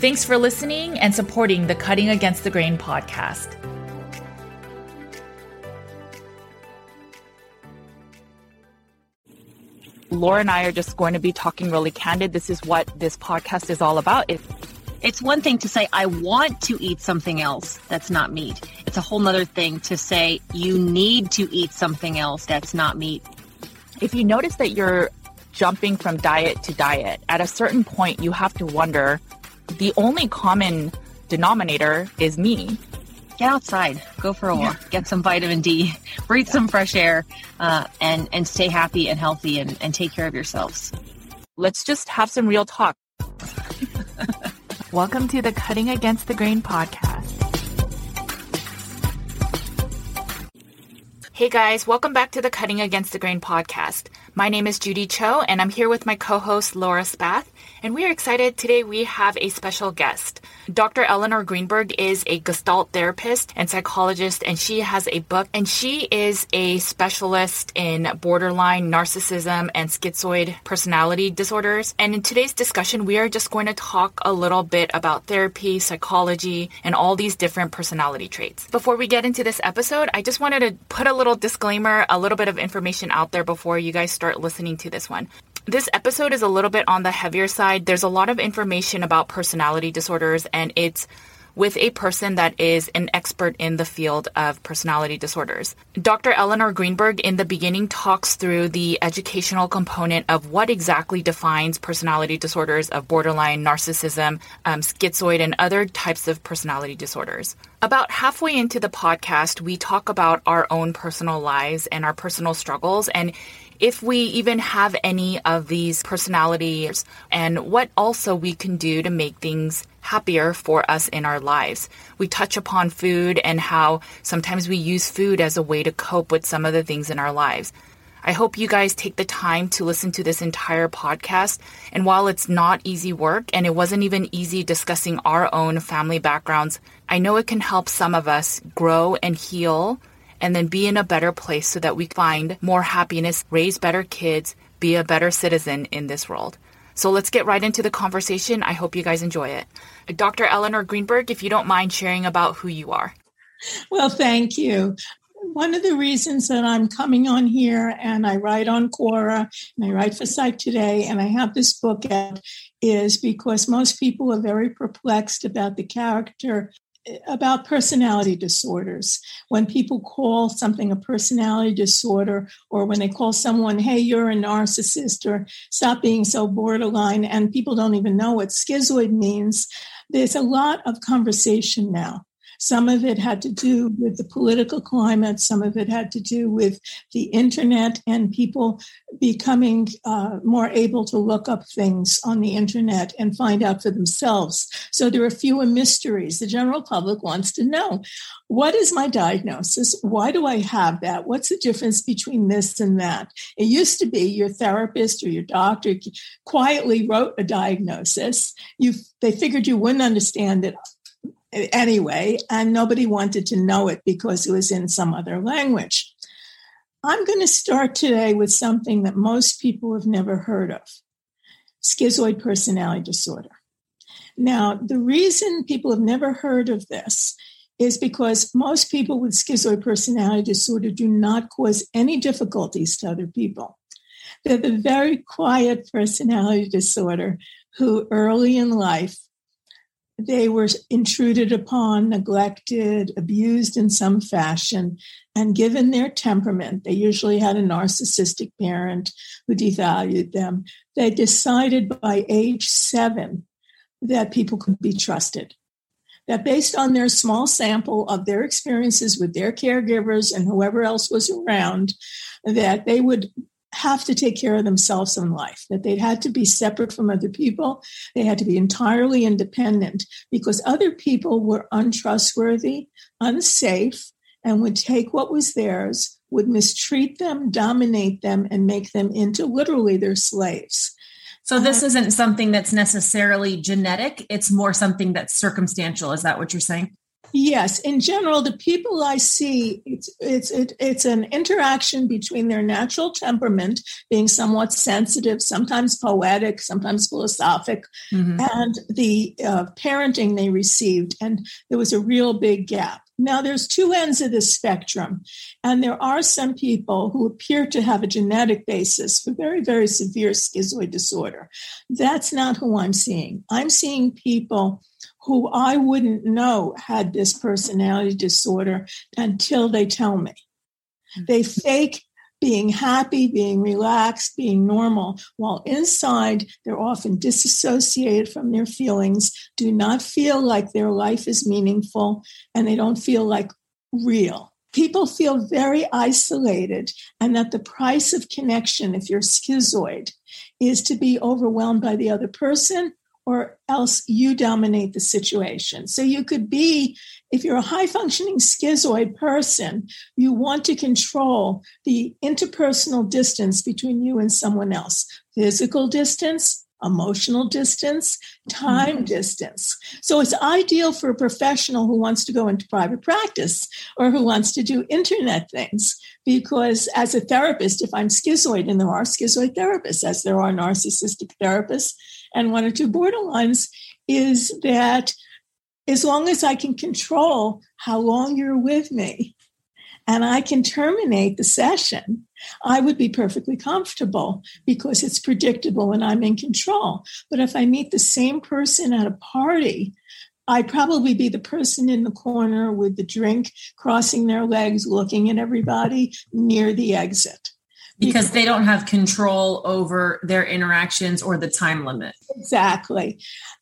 Thanks for listening and supporting the Cutting Against the Grain podcast. Laura and I are just going to be talking really candid. This is what this podcast is all about. It, it's one thing to say, I want to eat something else that's not meat. It's a whole nother thing to say, you need to eat something else that's not meat. If you notice that you're jumping from diet to diet, at a certain point, you have to wonder the only common denominator is me. Get outside, go for a walk, get some vitamin D, breathe some fresh air, uh, and and stay happy and healthy and, and take care of yourselves. Let's just have some real talk. Welcome to the Cutting Against the Grain podcast. Hey guys, welcome back to the Cutting Against the Grain podcast. My name is Judy Cho, and I'm here with my co host Laura Spath. And we are excited today. We have a special guest. Dr. Eleanor Greenberg is a Gestalt therapist and psychologist, and she has a book, and she is a specialist in borderline narcissism and schizoid personality disorders. And in today's discussion, we are just going to talk a little bit about therapy, psychology, and all these different personality traits. Before we get into this episode, I just wanted to put a little disclaimer, a little bit of information out there before you guys start listening to this one. This episode is a little bit on the heavier side. There's a lot of information about personality disorders, and it's with a person that is an expert in the field of personality disorders. Dr. Eleanor Greenberg in the beginning talks through the educational component of what exactly defines personality disorders of borderline narcissism, um, schizoid, and other types of personality disorders. About halfway into the podcast, we talk about our own personal lives and our personal struggles, and if we even have any of these personalities and what also we can do to make things happier for us in our lives. We touch upon food and how sometimes we use food as a way to cope with some of the things in our lives. I hope you guys take the time to listen to this entire podcast. And while it's not easy work and it wasn't even easy discussing our own family backgrounds, I know it can help some of us grow and heal and then be in a better place so that we find more happiness, raise better kids, be a better citizen in this world. So let's get right into the conversation. I hope you guys enjoy it. Dr. Eleanor Greenberg, if you don't mind sharing about who you are. Well, thank you. One of the reasons that I'm coming on here and I write on Quora and I write for Psych Today and I have this book out is because most people are very perplexed about the character about personality disorders. When people call something a personality disorder, or when they call someone, hey, you're a narcissist, or stop being so borderline, and people don't even know what schizoid means, there's a lot of conversation now some of it had to do with the political climate, some of it had to do with the internet and people becoming uh, more able to look up things on the internet and find out for themselves. So there are fewer mysteries. The general public wants to know what is my diagnosis? Why do I have that? What's the difference between this and that? It used to be your therapist or your doctor quietly wrote a diagnosis. You, they figured you wouldn't understand it anyway, and nobody wanted to know it because it was in some other language. I'm going to start today with something that most people have never heard of schizoid personality disorder. Now, the reason people have never heard of this is because most people with schizoid personality disorder do not cause any difficulties to other people. They're the very quiet personality disorder who early in life they were intruded upon, neglected, abused in some fashion, and given their temperament, they usually had a narcissistic parent who devalued them. They decided by age seven that people could be trusted. That based on their small sample of their experiences with their caregivers and whoever else was around, that they would have to take care of themselves in life, that they had to be separate from other people. They had to be entirely independent because other people were untrustworthy, unsafe, and would take what was theirs, would mistreat them, dominate them, and make them into literally their slaves. So this uh, isn't something that's necessarily genetic, it's more something that's circumstantial. Is that what you're saying? Yes, in general, the people I see, it's it's it, it's an interaction between their natural temperament, being somewhat sensitive, sometimes poetic, sometimes philosophic, mm-hmm. and the uh, parenting they received, and there was a real big gap. Now, there's two ends of the spectrum, and there are some people who appear to have a genetic basis for very, very severe schizoid disorder. That's not who I'm seeing. I'm seeing people who I wouldn't know had this personality disorder until they tell me. Mm-hmm. They fake being happy, being relaxed, being normal, while inside they're often disassociated from their feelings, do not feel like their life is meaningful, and they don't feel like real. People feel very isolated, and that the price of connection, if you're schizoid, is to be overwhelmed by the other person or else you dominate the situation. So you could be, if you're a high functioning schizoid person, you want to control the interpersonal distance between you and someone else physical distance, emotional distance, time mm-hmm. distance. So it's ideal for a professional who wants to go into private practice or who wants to do internet things. Because as a therapist, if I'm schizoid, and there are schizoid therapists, as there are narcissistic therapists, and one or two borderlines is that as long as I can control how long you're with me and I can terminate the session, I would be perfectly comfortable because it's predictable and I'm in control. But if I meet the same person at a party, I'd probably be the person in the corner with the drink, crossing their legs, looking at everybody near the exit because they don't have control over their interactions or the time limit. Exactly.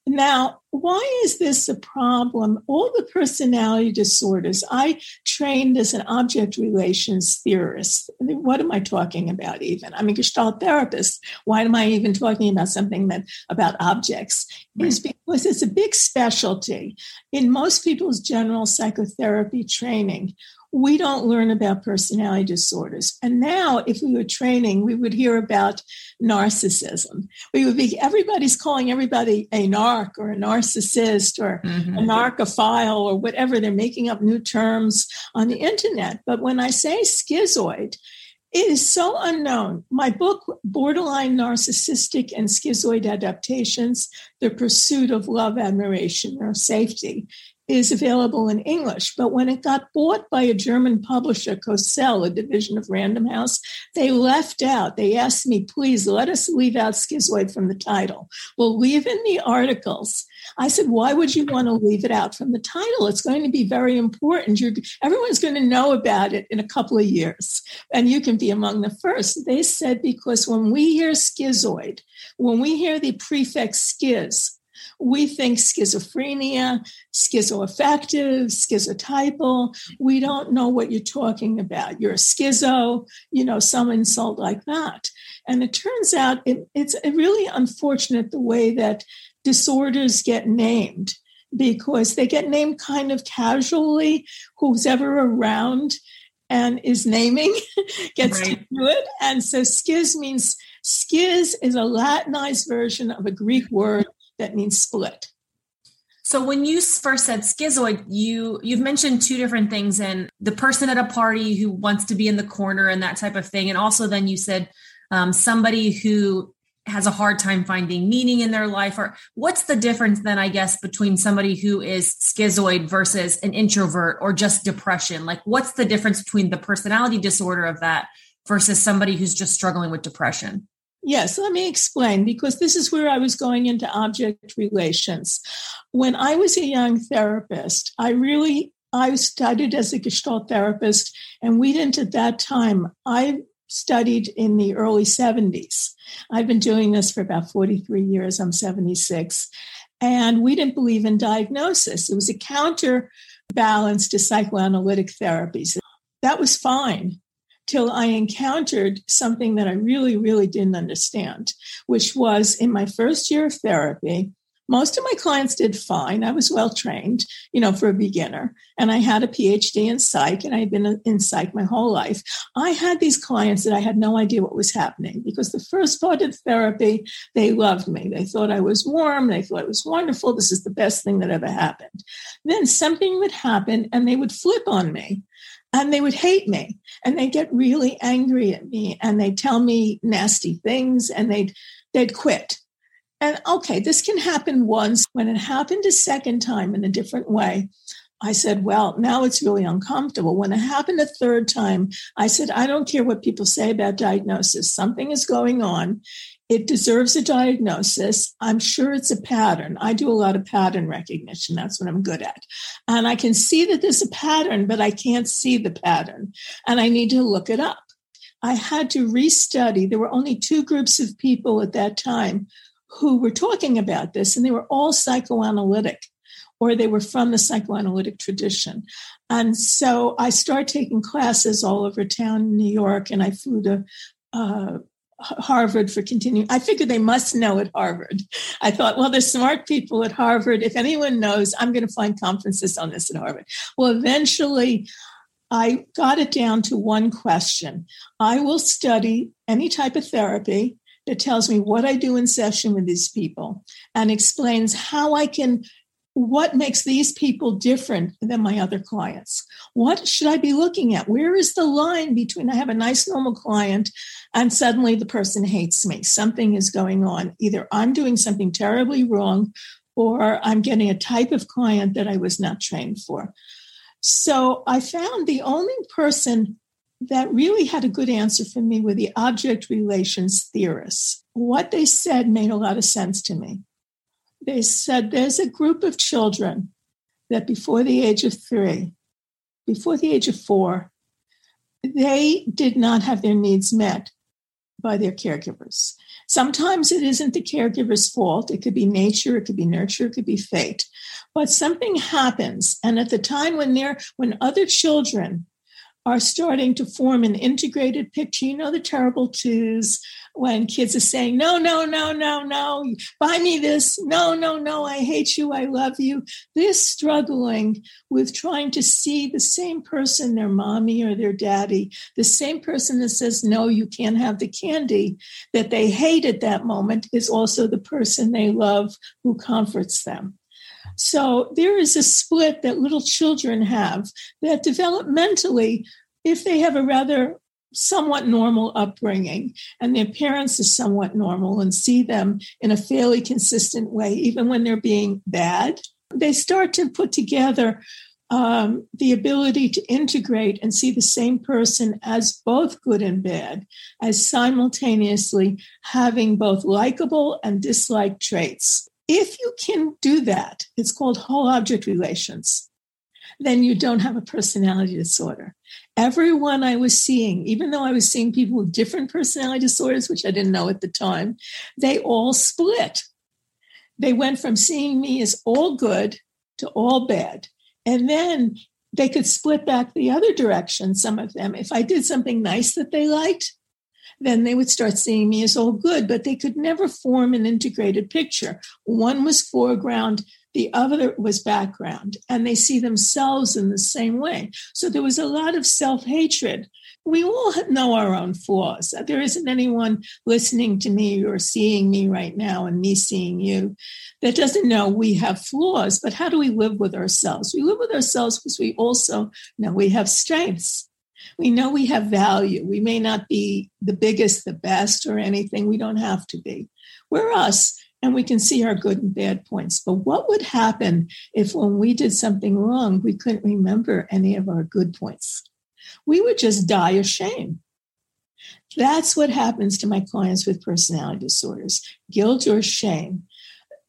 Now, why is this a problem? All the personality disorders, I trained as an object relations theorist. What am I talking about even? I'm a Gestalt therapist. Why am I even talking about something that about objects? Right. Is because it's a big specialty. In most people's general psychotherapy training, we don't learn about personality disorders. And now, if we were training, we would hear about narcissism. We would be, everybody's calling everybody a narc or a narcissist or mm-hmm. a narcophile or whatever. They're making up new terms on the internet. But when I say schizoid, it is so unknown. My book, Borderline Narcissistic and Schizoid Adaptations The Pursuit of Love, Admiration, or Safety, is available in English. But when it got bought by a German publisher, Kösel, a division of Random House, they left out, they asked me, please let us leave out schizoid from the title. We'll leave in the articles. I said, why would you want to leave it out from the title? It's going to be very important. You're, everyone's going to know about it in a couple of years, and you can be among the first. They said, because when we hear schizoid, when we hear the prefix schiz, we think schizophrenia, schizoaffective, schizotypal. We don't know what you're talking about. You're a schizo, you know, some insult like that. And it turns out it, it's really unfortunate the way that disorders get named because they get named kind of casually. Who's ever around and is naming gets right. to do it. And so schiz means schiz is a Latinized version of a Greek word that means split. So when you first said schizoid, you you've mentioned two different things and the person at a party who wants to be in the corner and that type of thing, and also then you said um, somebody who has a hard time finding meaning in their life. Or what's the difference then i guess between somebody who is schizoid versus an introvert or just depression? Like what's the difference between the personality disorder of that versus somebody who's just struggling with depression Yes, let me explain because this is where I was going into object relations. When I was a young therapist, I really I studied as a Gestalt therapist, and we didn't at that time. I studied in the early 70s. I've been doing this for about 43 years. I'm 76. And we didn't believe in diagnosis. It was a counterbalance to psychoanalytic therapies. That was fine till I encountered something that I really, really didn't understand, which was in my first year of therapy. Most of my clients did fine. I was well trained, you know, for a beginner. And I had a PhD in psych and I had been in psych my whole life. I had these clients that I had no idea what was happening because the first part of therapy, they loved me. They thought I was warm. They thought it was wonderful. This is the best thing that ever happened. Then something would happen and they would flip on me and they would hate me and they'd get really angry at me and they'd tell me nasty things and they'd they'd quit. And okay this can happen once. When it happened a second time in a different way i said well now it's really uncomfortable. When it happened a third time i said i don't care what people say about diagnosis. Something is going on it deserves a diagnosis. I'm sure it's a pattern. I do a lot of pattern recognition. That's what I'm good at. And I can see that there's a pattern, but I can't see the pattern. And I need to look it up. I had to restudy. There were only two groups of people at that time who were talking about this, and they were all psychoanalytic or they were from the psychoanalytic tradition. And so I started taking classes all over town in New York, and I flew to uh, Harvard for continuing. I figured they must know at Harvard. I thought, well, there's smart people at Harvard. If anyone knows, I'm going to find conferences on this at Harvard. Well, eventually, I got it down to one question. I will study any type of therapy that tells me what I do in session with these people and explains how I can what makes these people different than my other clients? What should I be looking at? Where is the line between I have a nice normal client and suddenly the person hates me? Something is going on. Either I'm doing something terribly wrong or I'm getting a type of client that I was not trained for. So I found the only person that really had a good answer for me were the object relations theorists. What they said made a lot of sense to me they said there's a group of children that before the age of three, before the age of four, they did not have their needs met by their caregivers. Sometimes it isn't the caregiver's fault. It could be nature, it could be nurture, it could be fate. But something happens. And at the time when they're when other children are starting to form an integrated picture. You know, the terrible twos when kids are saying, no, no, no, no, no, buy me this. No, no, no, I hate you. I love you. They're struggling with trying to see the same person, their mommy or their daddy, the same person that says, no, you can't have the candy that they hate at that moment is also the person they love who comforts them. So there is a split that little children have that developmentally, if they have a rather somewhat normal upbringing and their parents are somewhat normal and see them in a fairly consistent way, even when they're being bad, they start to put together um, the ability to integrate and see the same person as both good and bad, as simultaneously having both likable and disliked traits. If you can do that, it's called whole object relations, then you don't have a personality disorder. Everyone I was seeing, even though I was seeing people with different personality disorders, which I didn't know at the time, they all split. They went from seeing me as all good to all bad. And then they could split back the other direction, some of them. If I did something nice that they liked, then they would start seeing me as all good, but they could never form an integrated picture. One was foreground, the other was background, and they see themselves in the same way. So there was a lot of self hatred. We all know our own flaws. There isn't anyone listening to me or seeing me right now and me seeing you that doesn't know we have flaws. But how do we live with ourselves? We live with ourselves because we also know we have strengths. We know we have value. We may not be the biggest, the best, or anything. We don't have to be. We're us, and we can see our good and bad points. But what would happen if, when we did something wrong, we couldn't remember any of our good points? We would just die of shame. That's what happens to my clients with personality disorders guilt or shame.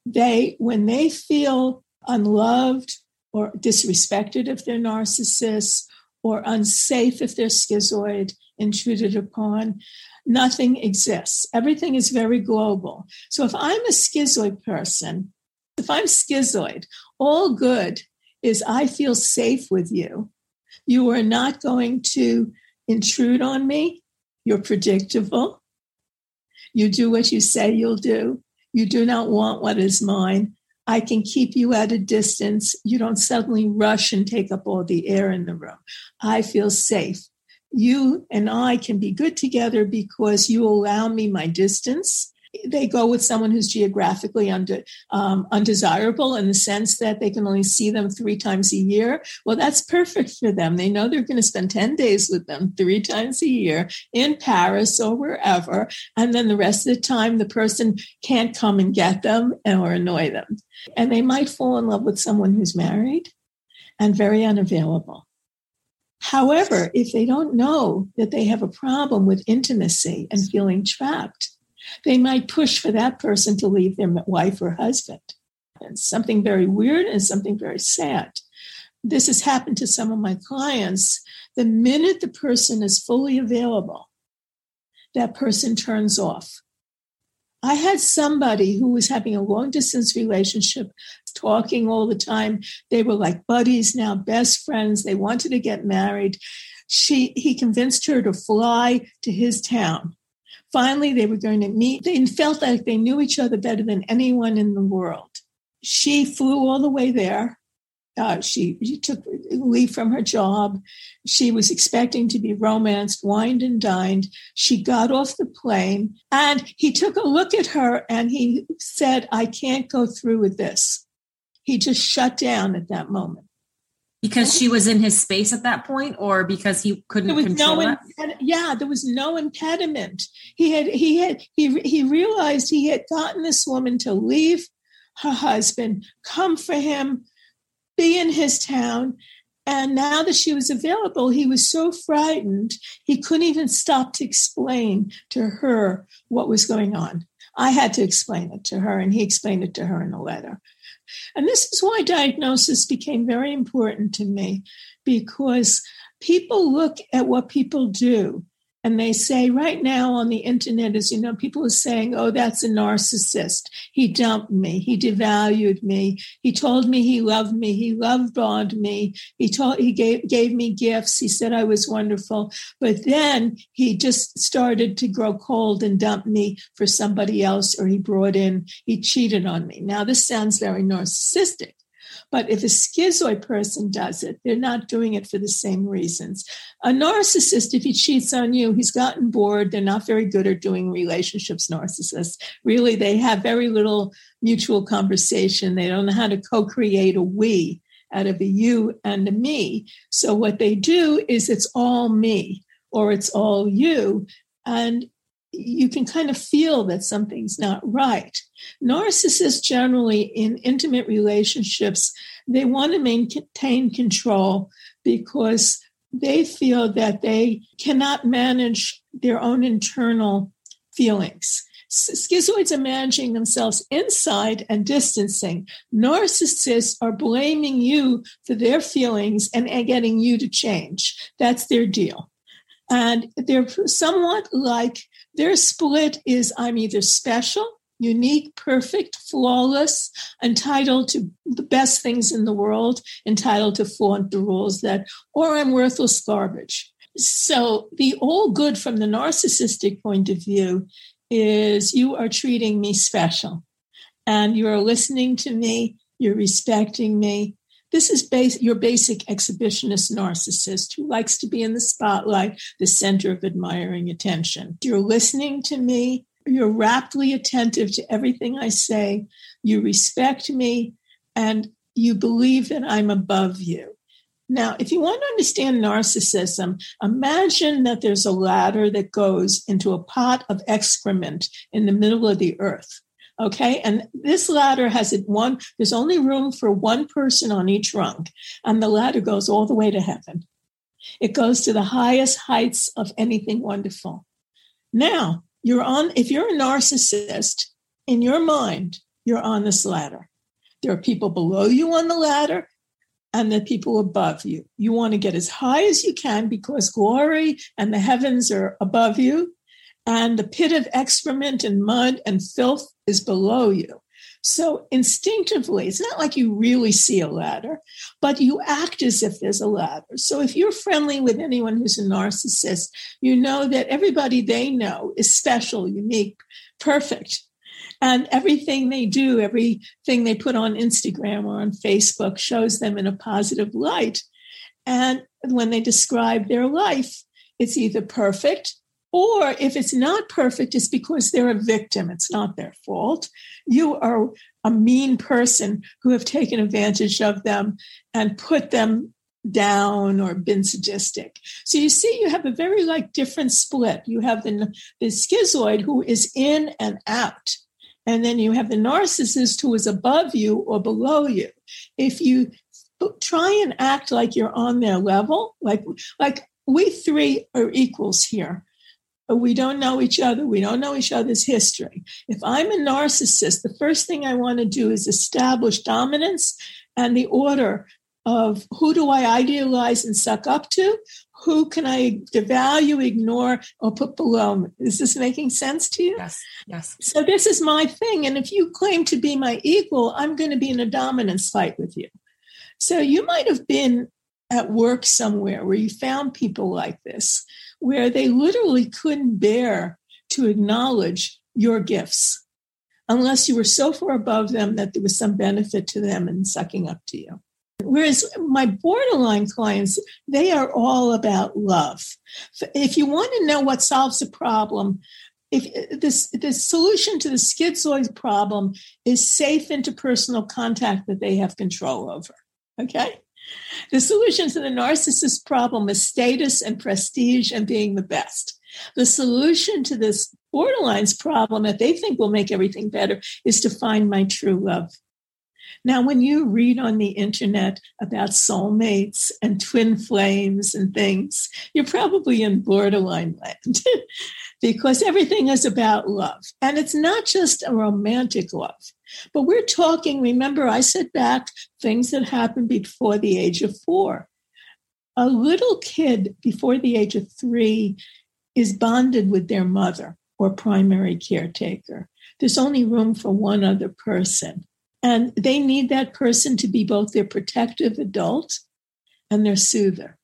They, when they feel unloved or disrespected if they're narcissists or unsafe if they're schizoid, intruded upon, nothing exists. Everything is very global. So if I'm a schizoid person, if I'm schizoid, all good is I feel safe with you. You are not going to intrude on me. You're predictable. You do what you say you'll do. You do not want what is mine. I can keep you at a distance. You don't suddenly rush and take up all the air in the room. I feel safe. You and I can be good together because you allow me my distance they go with someone who's geographically um, undesirable in the sense that they can only see them three times a year. Well, that's perfect for them. They know they're going to spend 10 days with them three times a year in Paris or wherever. And then the rest of the time, the person can't come and get them or annoy them. And they might fall in love with someone who's married and very unavailable. However, if they don't know that they have a problem with intimacy and feeling trapped, they might push for that person to leave their wife or husband. And something very weird and something very sad. This has happened to some of my clients. The minute the person is fully available, that person turns off. I had somebody who was having a long distance relationship, talking all the time. They were like buddies now, best friends. They wanted to get married. She, he convinced her to fly to his town Finally, they were going to meet. They felt like they knew each other better than anyone in the world. She flew all the way there. Uh, she, she took leave from her job. She was expecting to be romanced, wined and dined. She got off the plane and he took a look at her and he said, I can't go through with this. He just shut down at that moment because she was in his space at that point or because he couldn't control no yeah there was no impediment. He had he had he he realized he had gotten this woman to leave her husband come for him be in his town and now that she was available he was so frightened he couldn't even stop to explain to her what was going on. I had to explain it to her and he explained it to her in a letter and this is why diagnosis became very important to me because people look at what people do and they say right now on the internet, as you know, people are saying, oh, that's a narcissist. He dumped me. He devalued me. He told me he loved me. He loved bombed me. He told he gave gave me gifts. He said I was wonderful. But then he just started to grow cold and dump me for somebody else, or he brought in, he cheated on me. Now this sounds very narcissistic. But if a schizoid person does it, they're not doing it for the same reasons. A narcissist, if he cheats on you, he's gotten bored. They're not very good at doing relationships, narcissists. Really, they have very little mutual conversation. They don't know how to co create a we out of a you and a me. So what they do is it's all me or it's all you. And you can kind of feel that something's not right. Narcissists generally in intimate relationships, they want to maintain control because they feel that they cannot manage their own internal feelings. Schizoids are managing themselves inside and distancing. Narcissists are blaming you for their feelings and getting you to change. That's their deal. And they're somewhat like their split is I'm either special, unique, perfect, flawless, entitled to the best things in the world, entitled to flaunt the rules that, or I'm worthless garbage. So the all good from the narcissistic point of view is you are treating me special and you're listening to me, you're respecting me, this is base, your basic exhibitionist narcissist who likes to be in the spotlight, the center of admiring attention. You're listening to me, you're raptly attentive to everything I say, you respect me, and you believe that I'm above you. Now, if you want to understand narcissism, imagine that there's a ladder that goes into a pot of excrement in the middle of the earth. Okay. And this ladder has it one, there's only room for one person on each rung. And the ladder goes all the way to heaven. It goes to the highest heights of anything wonderful. Now, you're on, if you're a narcissist, in your mind, you're on this ladder. There are people below you on the ladder and the people above you. You want to get as high as you can because glory and the heavens are above you, and the pit of excrement and mud and filth is below you. So instinctively, it's not like you really see a ladder, but you act as if there's a ladder. So if you're friendly with anyone who's a narcissist, you know that everybody they know is special, unique, perfect. And everything they do, everything they put on Instagram or on Facebook shows them in a positive light. And when they describe their life, it's either perfect or if it's not perfect, it's because they're a victim. It's not their fault. You are a mean person who have taken advantage of them and put them down or been sadistic. So you see, you have a very like different split. You have the, the schizoid who is in and out. And then you have the narcissist who is above you or below you. If you try and act like you're on their level, like like we three are equals here. We don't know each other. We don't know each other's history. If I'm a narcissist, the first thing I want to do is establish dominance and the order of who do I idealize and suck up to? who can I devalue, ignore, or put below me? Is this making sense to you? Yes, yes. So this is my thing. And if you claim to be my equal, I'm going to be in a dominance fight with you. So you might have been at work somewhere where you found people like this, where they literally couldn't bear to acknowledge your gifts unless you were so far above them that there was some benefit to them in sucking up to you. Whereas my borderline clients, they are all about love. If you want to know what solves a problem, if this the solution to the schizoid problem is safe interpersonal contact that they have control over. Okay. The solution to the narcissist problem is status and prestige and being the best. The solution to this borderlines problem that they think will make everything better is to find my true love. Now, when you read on the internet about soulmates and twin flames and things, you're probably in borderline land because everything is about love. And it's not just a romantic love, but we're talking, remember, I said back things that happened before the age of four. A little kid before the age of three is bonded with their mother or primary caretaker. There's only room for one other person. And they need that person to be both their protective adult and their soother,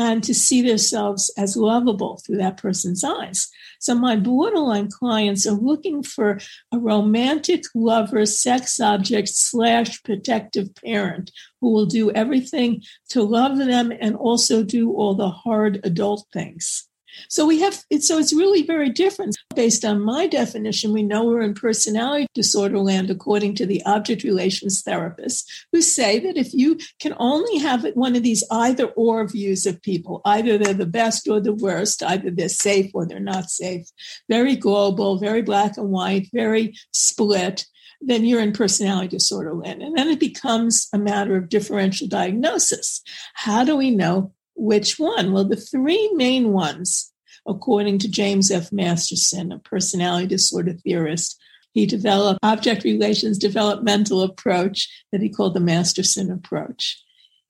and to see themselves as lovable through that person's eyes. So, my borderline clients are looking for a romantic lover, sex object, slash protective parent who will do everything to love them and also do all the hard adult things. So we have so it's really very different. Based on my definition, we know we're in personality disorder land according to the object relations therapists who say that if you can only have one of these either or views of people, either they're the best or the worst, either they're safe or they're not safe, very global, very black and white, very split, then you're in personality disorder land. And then it becomes a matter of differential diagnosis. How do we know which one? Well, the three main ones, according to James F. Masterson, a personality disorder theorist, he developed object relations developmental approach that he called the Masterson approach.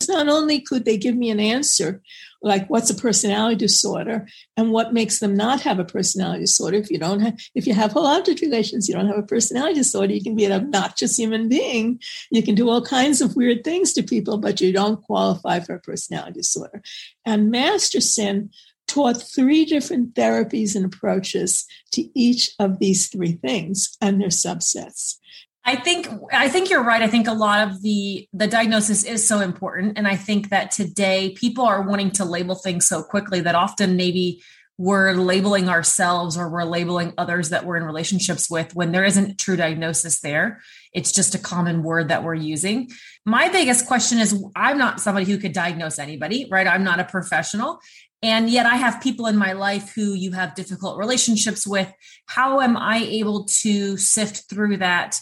Not only could they give me an answer, like what's a personality disorder and what makes them not have a personality disorder. If you don't have, if you have whole object relations, you don't have a personality disorder. You can be an obnoxious human being. You can do all kinds of weird things to people, but you don't qualify for a personality disorder. And Masterson taught three different therapies and approaches to each of these three things and their subsets. I think I think you're right. I think a lot of the the diagnosis is so important and I think that today people are wanting to label things so quickly that often maybe we're labeling ourselves or we're labeling others that we're in relationships with when there isn't true diagnosis there. It's just a common word that we're using. My biggest question is I'm not somebody who could diagnose anybody, right? I'm not a professional. And yet I have people in my life who you have difficult relationships with. How am I able to sift through that?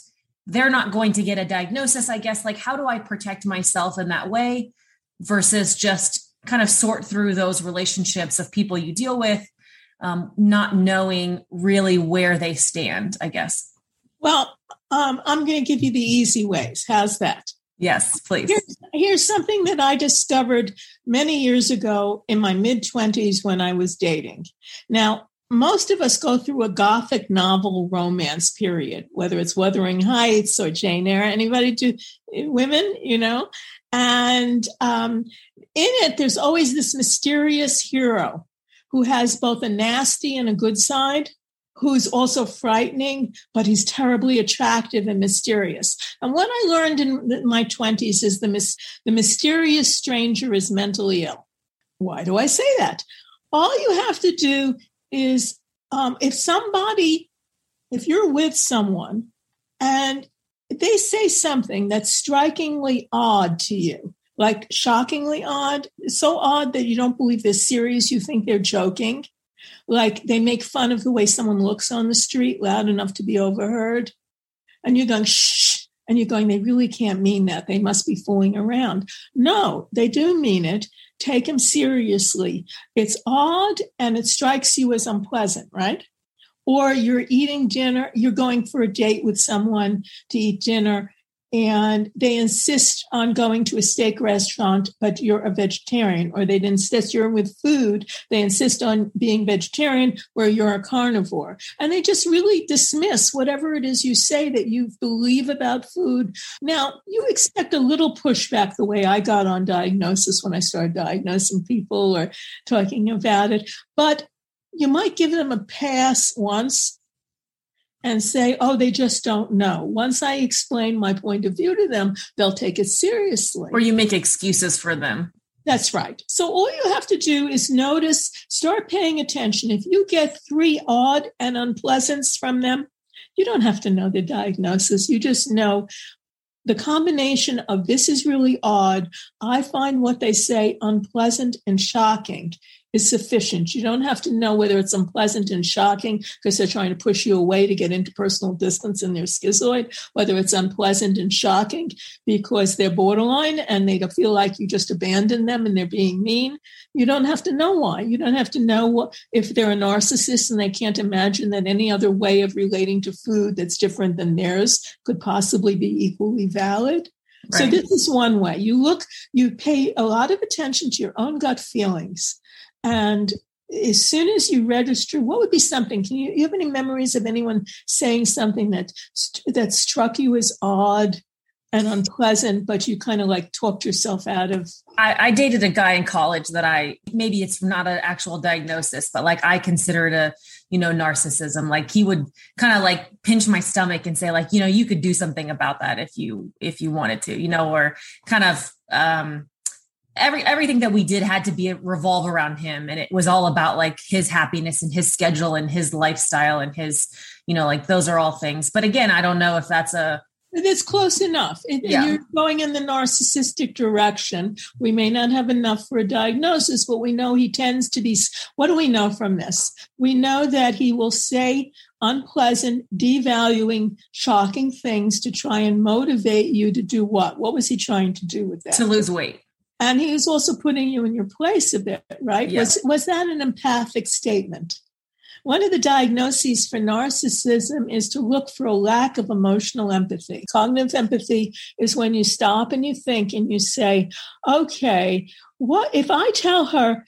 They're not going to get a diagnosis, I guess. Like, how do I protect myself in that way versus just kind of sort through those relationships of people you deal with, um, not knowing really where they stand, I guess. Well, um, I'm going to give you the easy ways. How's that? Yes, please. Here's, here's, something that I discovered many years ago in my mid 20s when I was dating. Now, most of us go through a gothic novel romance period, whether it's Wuthering Heights or Jane Eyre. Anybody do women, you know? And um, in it, there's always this mysterious hero who has both a nasty and a good side, who's also frightening, but he's terribly attractive and mysterious. And what I learned in my 20s is the, mis- the mysterious stranger is mentally ill. Why do I say that? All you have to do is um, if somebody, if you're with someone and they say something that's strikingly odd to you, like shockingly odd, so odd that you don't believe they're serious, you think they're joking. Like they make fun of the way someone looks on the street loud enough to be overheard. And you're going, shh. And you're going, they really can't mean that. They must be fooling around. No, they do mean it. Take them seriously. It's odd and it strikes you as unpleasant, right? Or you're eating dinner, you're going for a date with someone to eat dinner and they insist on going to a steak restaurant, but you're a vegetarian, or they insist you're with food, they insist on being vegetarian where you're a carnivore. And they just really dismiss whatever it is you say that you believe about food. Now, you expect a little pushback the way I got on diagnosis when I started diagnosing people or talking about it, but you might give them a pass once and say, oh, they just don't know. Once I explain my point of view to them, they'll take it seriously. Or you make excuses for them. That's right. So all you have to do is notice, start paying attention. If you get three odd and unpleasants from them, you don't have to know the diagnosis. You just know the combination of this is really odd. I find what they say unpleasant and shocking is sufficient. You don't have to know whether it's unpleasant and shocking because they're trying to push you away to get into personal distance and they're schizoid, whether it's unpleasant and shocking because they're borderline and they feel like you just abandoned them and they're being mean. You don't have to know why. You don't have to know if they're a narcissist and they can't imagine that any other way of relating to food that's different than theirs could possibly be equally valid. Right. So this is one way. You look, you pay a lot of attention to your own gut feelings and as soon as you register, what would be something? Can you, you have any memories of anyone saying something that that struck you as odd and unpleasant, but you kind of like talked yourself out of? I, I dated a guy in college that I maybe it's not an actual diagnosis, but like I consider it a you know narcissism. Like he would kind of like pinch my stomach and say like you know you could do something about that if you if you wanted to, you know, or kind of um every everything that we did had to be revolve around him and it was all about like his happiness and his schedule and his lifestyle and his you know like those are all things but again i don't know if that's a it's close enough. It, yeah. You're going in the narcissistic direction. We may not have enough for a diagnosis, but we know he tends to be. What do we know from this? We know that he will say unpleasant, devaluing, shocking things to try and motivate you to do what? What was he trying to do with that? To lose weight and he was also putting you in your place a bit, right? Was was that an empathic statement? One of the diagnoses for narcissism is to look for a lack of emotional empathy. Cognitive empathy is when you stop and you think and you say, okay, what if I tell her,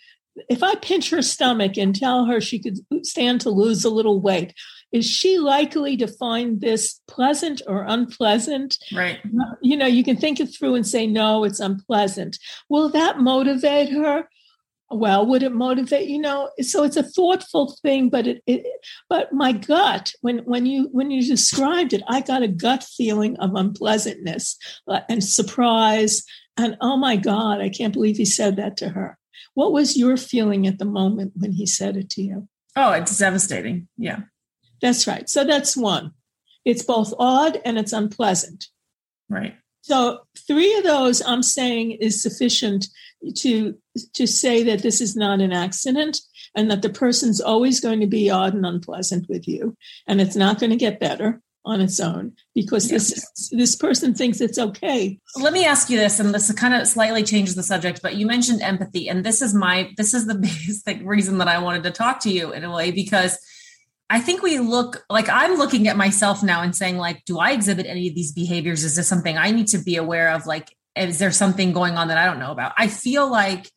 if I pinch her stomach and tell her she could stand to lose a little weight, is she likely to find this pleasant or unpleasant? Right. You know, you can think it through and say, no, it's unpleasant. Will that motivate her? Well, would it motivate? You know, so it's a thoughtful thing, but it, it but my gut, when when you when you described it, I got a gut feeling of unpleasantness uh, and surprise and oh my God, I can't believe he said that to her. What was your feeling at the moment when he said it to you? Oh, it's devastating. Yeah. That's right. So that's one. It's both odd and it's unpleasant. Right. So three of those I'm saying is sufficient to to say that this is not an accident and that the person's always going to be odd and unpleasant with you and it's not going to get better on its own because yes. this this person thinks it's okay. Let me ask you this, and this kind of slightly changes the subject, but you mentioned empathy, and this is my this is the basic reason that I wanted to talk to you in a way because I think we look like I'm looking at myself now and saying like, do I exhibit any of these behaviors? Is this something I need to be aware of? Like, is there something going on that I don't know about? I feel like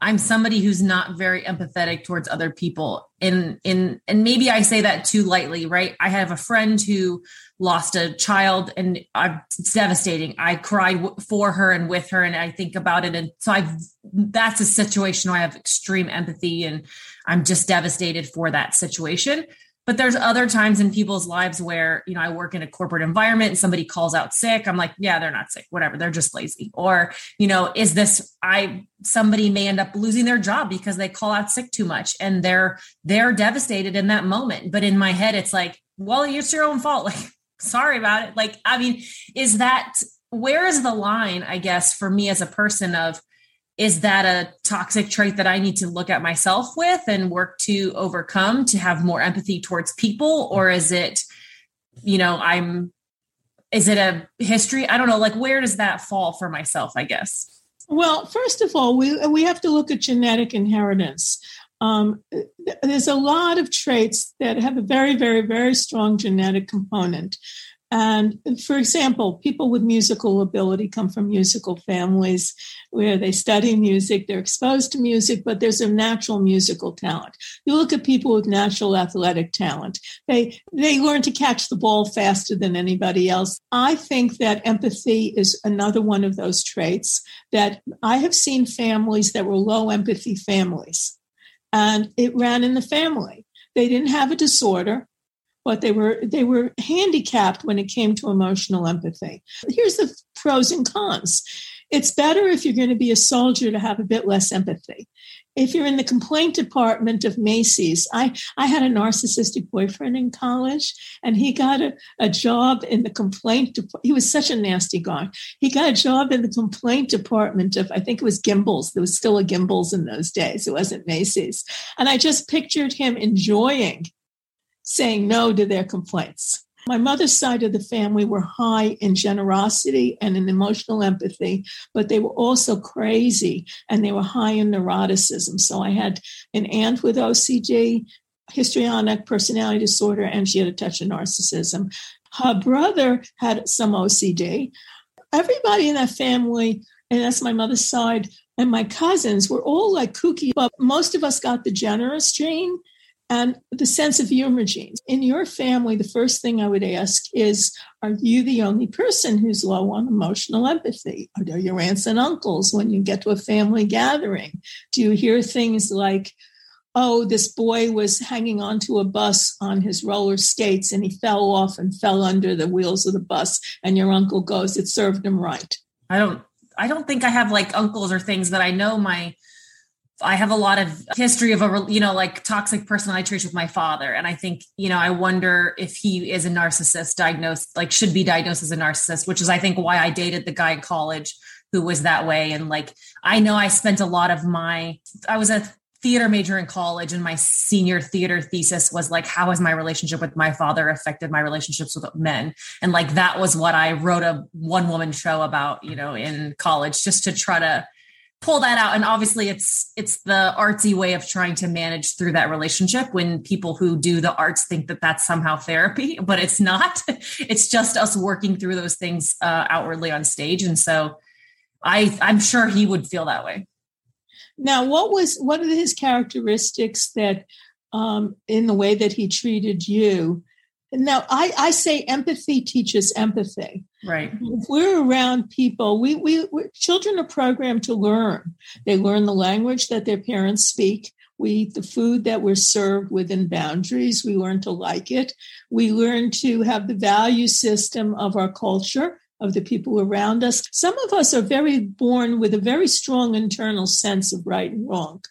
I'm somebody who's not very empathetic towards other people. In in and maybe I say that too lightly, right? I have a friend who lost a child and I'm it's devastating. I cried for her and with her and I think about it and so I've that's a situation where I have extreme empathy and I'm just devastated for that situation. But there's other times in people's lives where, you know, I work in a corporate environment and somebody calls out sick. I'm like, yeah, they're not sick, whatever. They're just lazy. Or, you know, is this I somebody may end up losing their job because they call out sick too much and they're they're devastated in that moment. But in my head, it's like, well, it's your own fault. Like, sorry about it. Like, I mean, is that where is the line, I guess, for me as a person of is that a toxic trait that I need to look at myself with and work to overcome to have more empathy towards people? Or is it, you know, I'm, is it a history? I don't know. Like, where does that fall for myself, I guess? Well, first of all, we, we have to look at genetic inheritance. Um, there's a lot of traits that have a very, very, very strong genetic component. And for example, people with musical ability come from musical families where they study music, they're exposed to music, but there's a natural musical talent. You look at people with natural athletic talent, they, they learn to catch the ball faster than anybody else. I think that empathy is another one of those traits that I have seen families that were low empathy families, and it ran in the family. They didn't have a disorder but they were they were handicapped when it came to emotional empathy. Here's the pros and cons. It's better if you're going to be a soldier to have a bit less empathy. If you're in the complaint department of Macy's, I, I had a narcissistic boyfriend in college and he got a, a job in the complaint. De- he was such a nasty guy. He got a job in the complaint department of, I think it was Gimbels. There was still a Gimbels in those days. It wasn't Macy's. And I just pictured him enjoying saying no to their complaints. My mother's side of the family were high in generosity and in emotional empathy, but they were also crazy and they were high in neuroticism. So I had an aunt with OCD, histrionic personality disorder, and she had a touch of narcissism. Her brother had some OCD. Everybody in that family, and that's my mother's side, and my cousins were all like kooky, but most of us got the generous gene and the sense of humor genes. In your family, the first thing I would ask is Are you the only person who's low on emotional empathy? Are there your aunts and uncles when you get to a family gathering? Do you hear things like, Oh, this boy was hanging onto a bus on his roller skates and he fell off and fell under the wheels of the bus. And your uncle goes, It served him right. I don't I don't think I have like uncles or things that I know my I have a lot of history of a, you know, like toxic personality traits with my father. And I think, you know, I wonder if he is a narcissist diagnosed, like should be diagnosed as a narcissist, which is, I think, why I dated the guy in college who was that way. And like, I know I spent a lot of my, I was a theater major in college and my senior theater thesis was like how has my relationship with my father affected my relationships with men and like that was what i wrote a one woman show about you know in college just to try to pull that out. And obviously it's it's the artsy way of trying to manage through that relationship when people who do the arts think that that's somehow therapy but it's not. It's just us working through those things uh, outwardly on stage. And so i i'm sure he would feel that way. Now what was what are his characteristics that um, in the way that he treated you now I, I say empathy teaches empathy right if we're around people we, we children are programmed to learn they learn the language that their parents speak we eat the food that we're served within boundaries we learn to like it we learn to have the value system of our culture of the people around us. Some of us are very born with a very strong internal sense of right and wrong.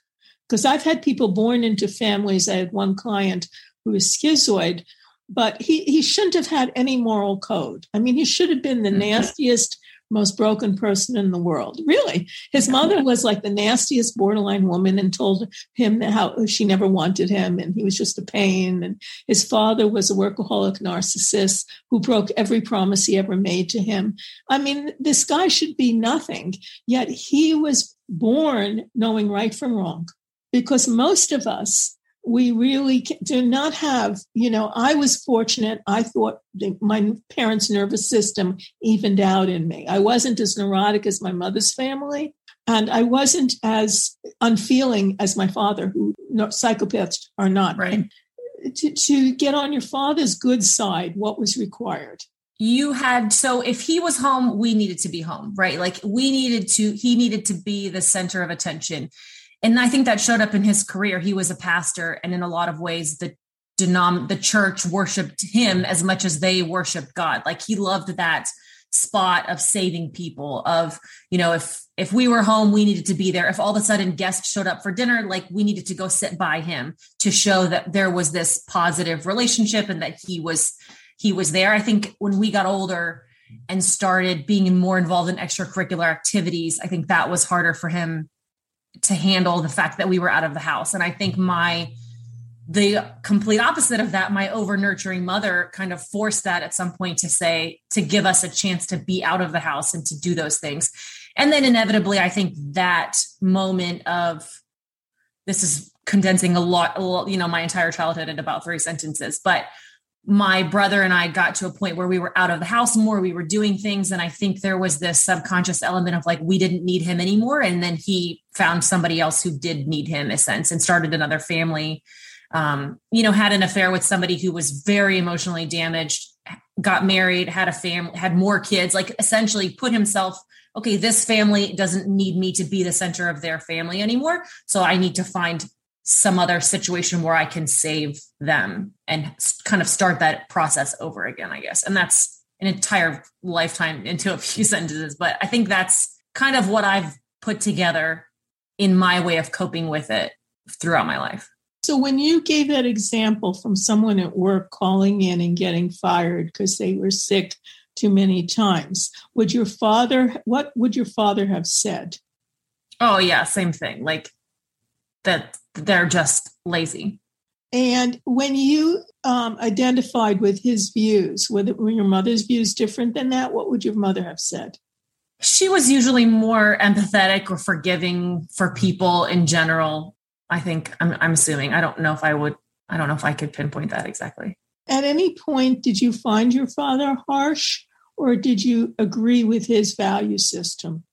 Because I've had people born into families. I had one client who was schizoid, but he, he shouldn't have had any moral code. I mean, he should have been the mm-hmm. nastiest, most broken person in the world. Really. His mother was like the nastiest borderline woman and told him that how she never wanted him and he was just a pain. And his father was a workaholic narcissist who broke every promise he ever made to him. I mean, this guy should be nothing, yet he was born knowing right from wrong because most of us we really do not have, you know, I was fortunate. I thought my parents' nervous system evened out in me. I wasn't as neurotic as my mother's family, and I wasn't as unfeeling as my father, who no, psychopaths are not. Right. To, to get on your father's good side, what was required? you had so if he was home we needed to be home right like we needed to he needed to be the center of attention and I think that showed up in his career. He was a pastor, and in a lot of ways, the denom- the church worshipped him as much as they worshipped God. Like he loved that spot of saving people of you know if if we were home we needed to be there if all of a sudden guests showed up for dinner like we needed to go sit by him to show that there was this positive relationship and that he was he was there i think when we got older and started being more involved in extracurricular activities i think that was harder for him to handle the fact that we were out of the house. And I think my the complete opposite of that, my over nurturing mother kind of forced that at some point to say, to give us a chance to be out of the house and to do those things. And then inevitably, I think that moment of this is condensing a lot, you know, my entire childhood in about three sentences, but my brother and I got to a point where we were out of the house more, we were doing things. And I think there was this subconscious element of like, we didn't need him anymore. And then he found somebody else who did need him, a sense, and started another family. Um, you know, had an affair with somebody who was very emotionally damaged, got married, had a family, had more kids, like essentially put himself, okay, this family doesn't need me to be the center of their family anymore. So I need to find some other situation where I can save them and kind of start that process over again, I guess. And that's an entire lifetime into a few sentences. But I think that's kind of what I've put together in my way of coping with it throughout my life. So, when you gave that example from someone at work calling in and getting fired because they were sick too many times, would your father, what would your father have said? Oh, yeah, same thing. Like that they're just lazy. And when you um, identified with his views, were, the, were your mother's views different than that? What would your mother have said? She was usually more empathetic or forgiving for people in general. I think I'm, I'm assuming. I don't know if I would. I don't know if I could pinpoint that exactly. At any point, did you find your father harsh, or did you agree with his value system?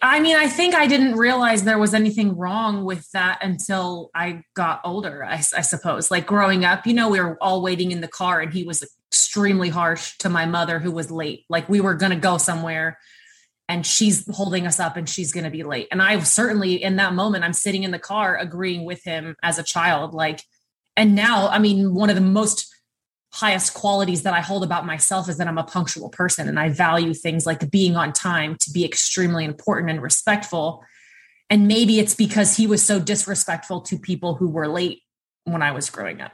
I mean, I think I didn't realize there was anything wrong with that until I got older, I, I, suppose. Like growing up, you know, we were all waiting in the car and he was extremely harsh to my mother who was late. Like we were going to go somewhere and she's holding us up and she's going to be late. And I certainly, in that moment, I'm sitting in the car agreeing with him as a child. Like, and now, I mean, one of the most highest qualities that I hold about myself is that I'm a punctual person and I value things like being on time to be extremely important and respectful. And maybe it's because he was so disrespectful to people who were late when I was growing up.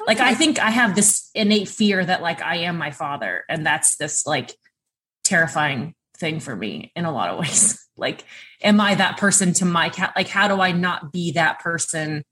Okay. Like I think I have this innate fear that like I am my father and that's this like terrifying thing for me in a lot of ways. like am I that person to my cat? Like how do I not be that person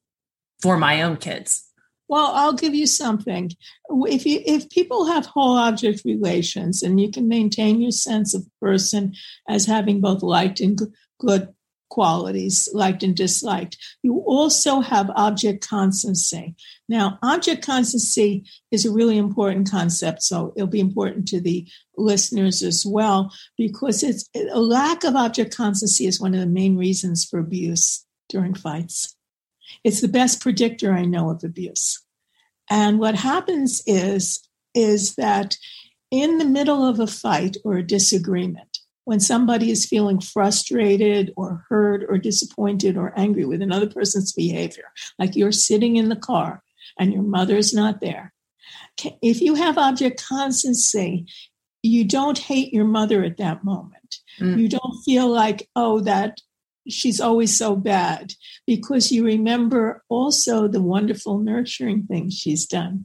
for my own kids? Well, I'll give you something. If you if people have whole object relations and you can maintain your sense of person as having both liked and good qualities, liked and disliked, you also have object constancy. Now, object constancy is a really important concept, so it'll be important to the listeners as well because it's a lack of object constancy is one of the main reasons for abuse during fights. It's the best predictor I know of abuse. And what happens is, is that in the middle of a fight or a disagreement, when somebody is feeling frustrated or hurt or disappointed or angry with another person's behavior, like you're sitting in the car and your mother's not there, if you have object constancy, you don't hate your mother at that moment. Mm. You don't feel like, oh, that she's always so bad because you remember also the wonderful nurturing things she's done.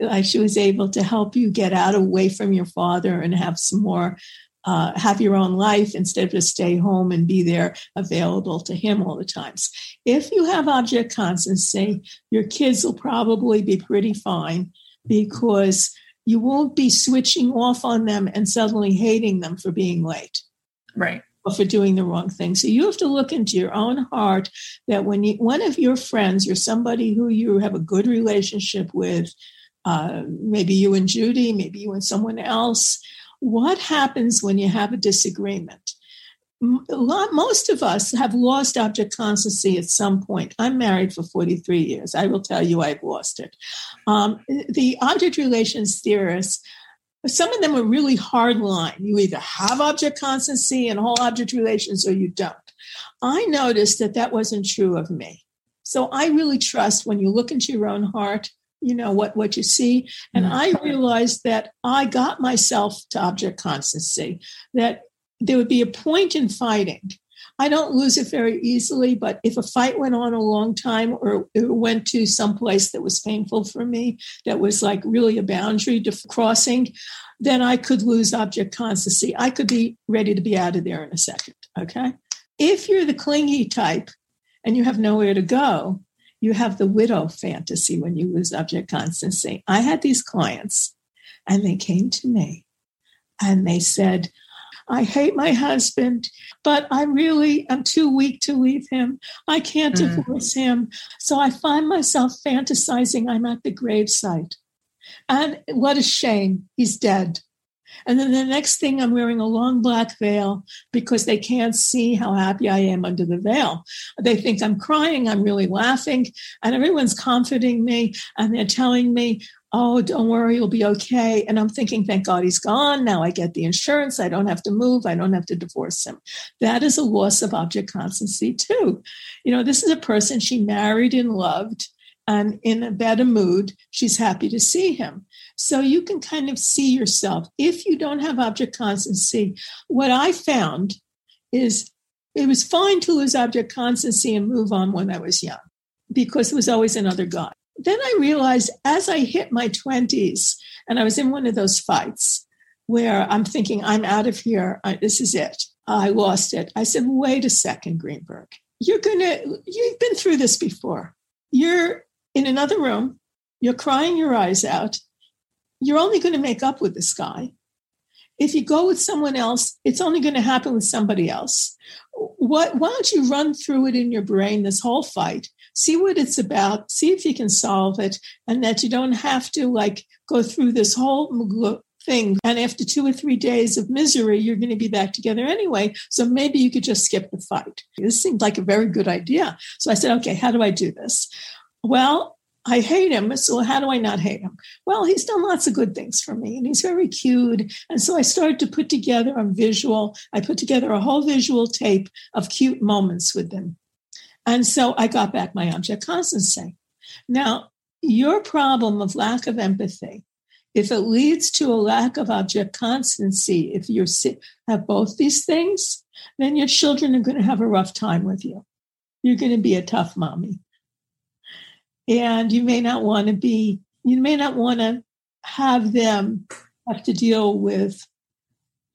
Like she was able to help you get out away from your father and have some more, uh, have your own life instead of just stay home and be there available to him all the times. If you have object constancy, your kids will probably be pretty fine because you won't be switching off on them and suddenly hating them for being late. Right or for doing the wrong thing. So you have to look into your own heart that when you, one of your friends or somebody who you have a good relationship with, uh, maybe you and Judy, maybe you and someone else, what happens when you have a disagreement? Most of us have lost object constancy at some point. I'm married for 43 years. I will tell you I've lost it. Um, the object relations theorists some of them are really hard line. You either have object constancy and whole object relations or you don't. I noticed that that wasn't true of me. So I really trust when you look into your own heart, you know what what you see and i mm-hmm. realized that i got myself to object constancy that there would be a point in fighting I don't lose it very easily, but if a fight went on a long time or it went to some place that was painful for me, that was like really a boundary to crossing, then I could lose object constancy. I could be ready to be out of there in a second. Okay. If you're the clingy type and you have nowhere to go, you have the widow fantasy when you lose object constancy. I had these clients and they came to me and they said, I hate my husband, but I really am too weak to leave him. I can't mm. divorce him. So I find myself fantasizing I'm at the gravesite. And what a shame. He's dead. And then the next thing, I'm wearing a long black veil because they can't see how happy I am under the veil. They think I'm crying, I'm really laughing, and everyone's comforting me and they're telling me, oh, don't worry, you'll be okay. And I'm thinking, thank God he's gone. Now I get the insurance. I don't have to move. I don't have to divorce him. That is a loss of object constancy, too. You know, this is a person she married and loved, and in a better mood, she's happy to see him. So you can kind of see yourself. If you don't have object constancy, what I found is it was fine to lose object constancy and move on when I was young because there was always another guy then I realized as I hit my 20s, and I was in one of those fights where I'm thinking, I'm out of here. I, this is it. I lost it. I said, wait a second, Greenberg. You're going to, you've been through this before. You're in another room. You're crying your eyes out. You're only going to make up with this guy. If you go with someone else, it's only going to happen with somebody else. What, why don't you run through it in your brain, this whole fight, see what it's about, see if you can solve it, and that you don't have to like go through this whole thing. And after two or three days of misery, you're going to be back together anyway. So maybe you could just skip the fight. This seemed like a very good idea. So I said, okay, how do I do this? Well, I hate him. So how do I not hate him? Well, he's done lots of good things for me and he's very cute. And so I started to put together a visual. I put together a whole visual tape of cute moments with him. And so I got back my object constancy. Now, your problem of lack of empathy, if it leads to a lack of object constancy, if you have both these things, then your children are going to have a rough time with you. You're going to be a tough mommy. And you may not want to be, you may not want to have them have to deal with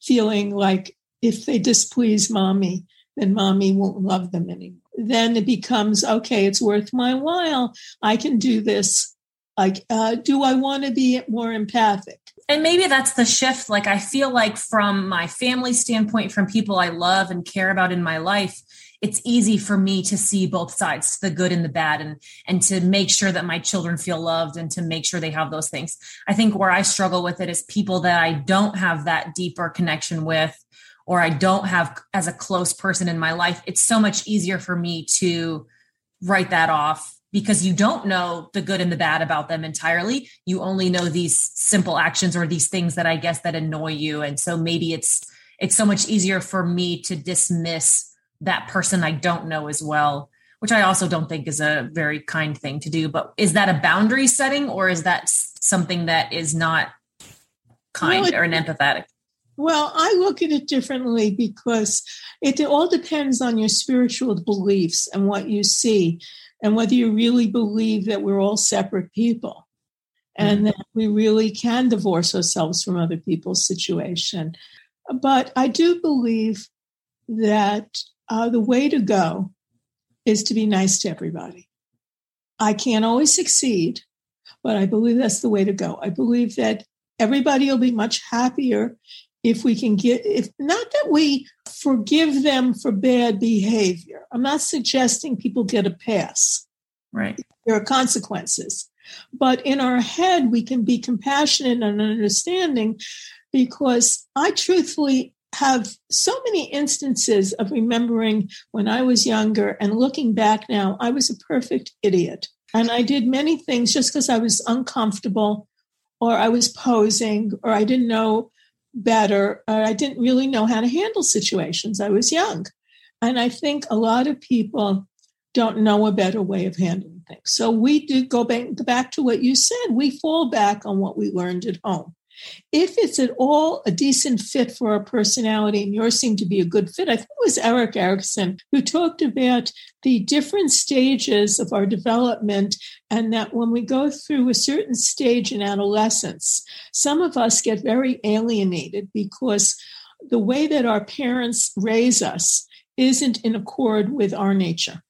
feeling like if they displease mommy, then mommy won't love them anymore then it becomes okay it's worth my while. I can do this. Like uh, do i want to be more empathic? And maybe that's the shift. Like i feel like from my family standpoint from people i love and care about in my life it's easy for me to see both sides the good and the bad and and to make sure that my children feel loved and to make sure they have those things. I think where i struggle with it is people that i don't have that deeper connection with or I don't have as a close person in my life, it's so much easier for me to write that off because you don't know the good and the bad about them entirely. You only know these simple actions or these things that I guess that annoy you. And so maybe it's it's so much easier for me to dismiss that person I don't know as well, which I also don't think is a very kind thing to do. But is that a boundary setting or is that something that is not kind well, it, or an empathetic? Well, I look at it differently because it all depends on your spiritual beliefs and what you see, and whether you really believe that we're all separate people and mm-hmm. that we really can divorce ourselves from other people's situation. But I do believe that uh, the way to go is to be nice to everybody. I can't always succeed, but I believe that's the way to go. I believe that everybody will be much happier if we can get if not that we forgive them for bad behavior. I'm not suggesting people get a pass. Right. There are consequences. But in our head, we can be compassionate and understanding because I truthfully have so many instances of remembering when I was younger and looking back now, I was a perfect idiot. And I did many things just because I was uncomfortable or I was posing or I didn't know better or I didn't really know how to handle situations. I was young. And I think a lot of people don't know a better way of handling things. So we do go back, back to what you said. We fall back on what we learned at home. If it's at all a decent fit for our personality, and yours seemed to be a good fit, I think it was Erik Erikson who talked about the different stages of our development, and that when we go through a certain stage in adolescence, some of us get very alienated because the way that our parents raise us isn't in accord with our nature.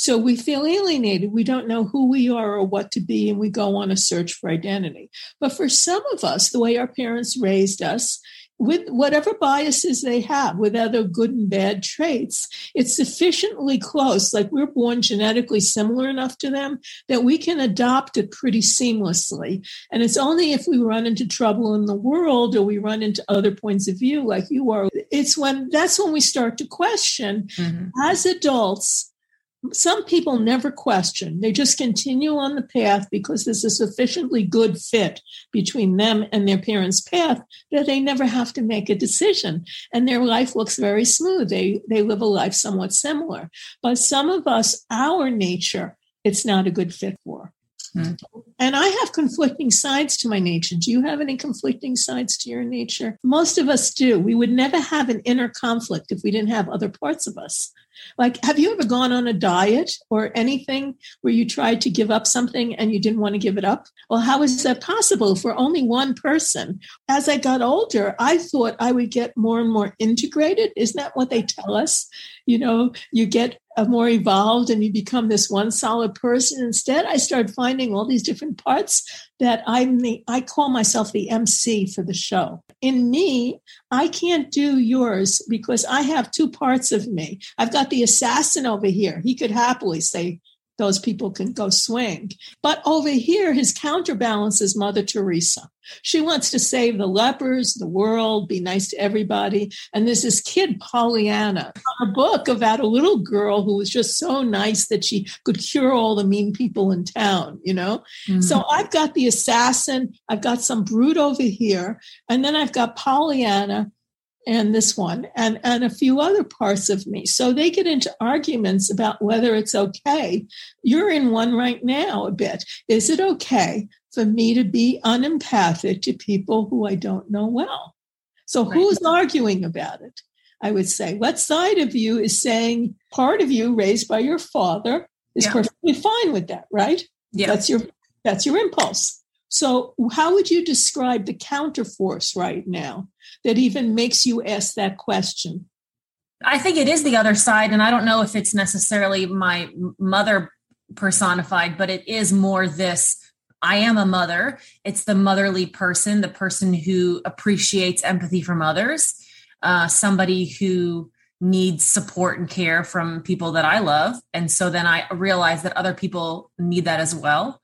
So we feel alienated. We don't know who we are or what to be, and we go on a search for identity. But for some of us, the way our parents raised us, with whatever biases they have, with other good and bad traits, it's sufficiently close, like we're born genetically similar enough to them that we can adopt it pretty seamlessly. And it's only if we run into trouble in the world or we run into other points of view, like you are, it's when that's when we start to question mm-hmm. as adults some people never question. They just continue on the path because there's a sufficiently good fit between them and their parents' path that they never have to make a decision. And their life looks very smooth. They, they live a life somewhat similar. But some of us, our nature, it's not a good fit for. Mm. And I have conflicting sides to my nature. Do you have any conflicting sides to your nature? Most of us do. We would never have an inner conflict if we didn't have other parts of us. Like, have you ever gone on a diet or anything where you tried to give up something and you didn't want to give it up? Well, how is that possible for only one person? As I got older, I thought I would get more and more integrated. Isn't that what they tell us? You know, you get more evolved and you become this one solid person. Instead, I started finding all these different parts that I'm the, I call myself the MC for the show. In me, I can't do yours because I have two parts of me. I've got the assassin over here. He could happily say, those people can go swing. But over here, his counterbalance is Mother Teresa. She wants to save the lepers, the world, be nice to everybody. And there's this kid, Pollyanna, a book about a little girl who was just so nice that she could cure all the mean people in town, you know? Mm-hmm. So I've got the assassin, I've got some brute over here, and then I've got Pollyanna and this one and, and a few other parts of me. So they get into arguments about whether it's okay. You're in one right now a bit. Is it okay for me to be unempathic to people who I don't know well? So right. who's arguing about it? I would say, what side of you is saying part of you raised by your father is yeah. perfectly fine with that, right? Yeah. That's your that's your impulse. So, how would you describe the counterforce right now that even makes you ask that question? I think it is the other side. And I don't know if it's necessarily my mother personified, but it is more this I am a mother. It's the motherly person, the person who appreciates empathy from others, uh, somebody who needs support and care from people that I love. And so then I realize that other people need that as well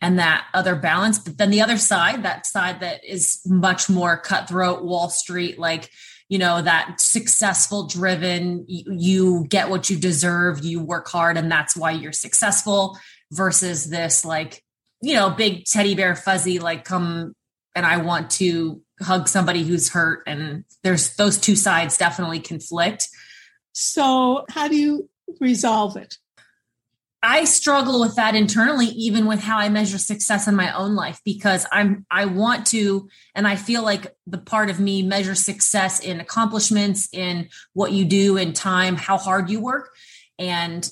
and that other balance. But then the other side, that side that is much more cutthroat, Wall Street, like, you know, that successful driven, you get what you deserve, you work hard, and that's why you're successful, versus this, like, you know, big teddy bear fuzzy, like, come and I want to hug somebody who's hurt. And there's those two sides definitely conflict. So, how do you resolve it? I struggle with that internally, even with how I measure success in my own life, because I'm I want to, and I feel like the part of me measures success in accomplishments, in what you do, in time, how hard you work, and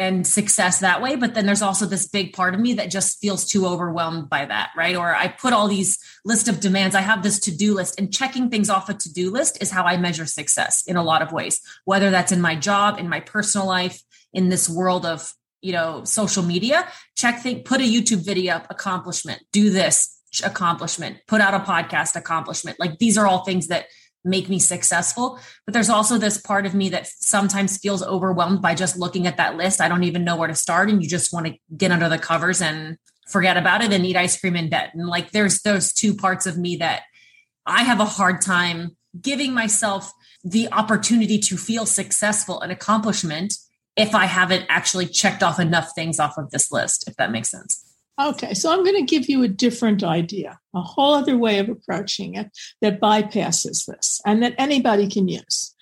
and success that way. But then there's also this big part of me that just feels too overwhelmed by that, right? Or I put all these list of demands. I have this to-do list, and checking things off a to-do list is how I measure success in a lot of ways, whether that's in my job, in my personal life in this world of you know social media check think put a youtube video up accomplishment do this accomplishment put out a podcast accomplishment. Like these are all things that make me successful. But there's also this part of me that sometimes feels overwhelmed by just looking at that list. I don't even know where to start and you just want to get under the covers and forget about it and eat ice cream in bed. And like there's those two parts of me that i have a hard time giving myself the opportunity to feel successful and accomplishment if I haven't actually checked off enough things off of this list, if that makes sense. Okay, so I'm going to give you a different idea, a whole other way of approaching it that bypasses this and that anybody can use.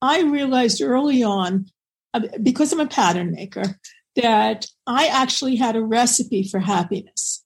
I realized early on, uh, because I'm a pattern maker, that I actually had a recipe for happiness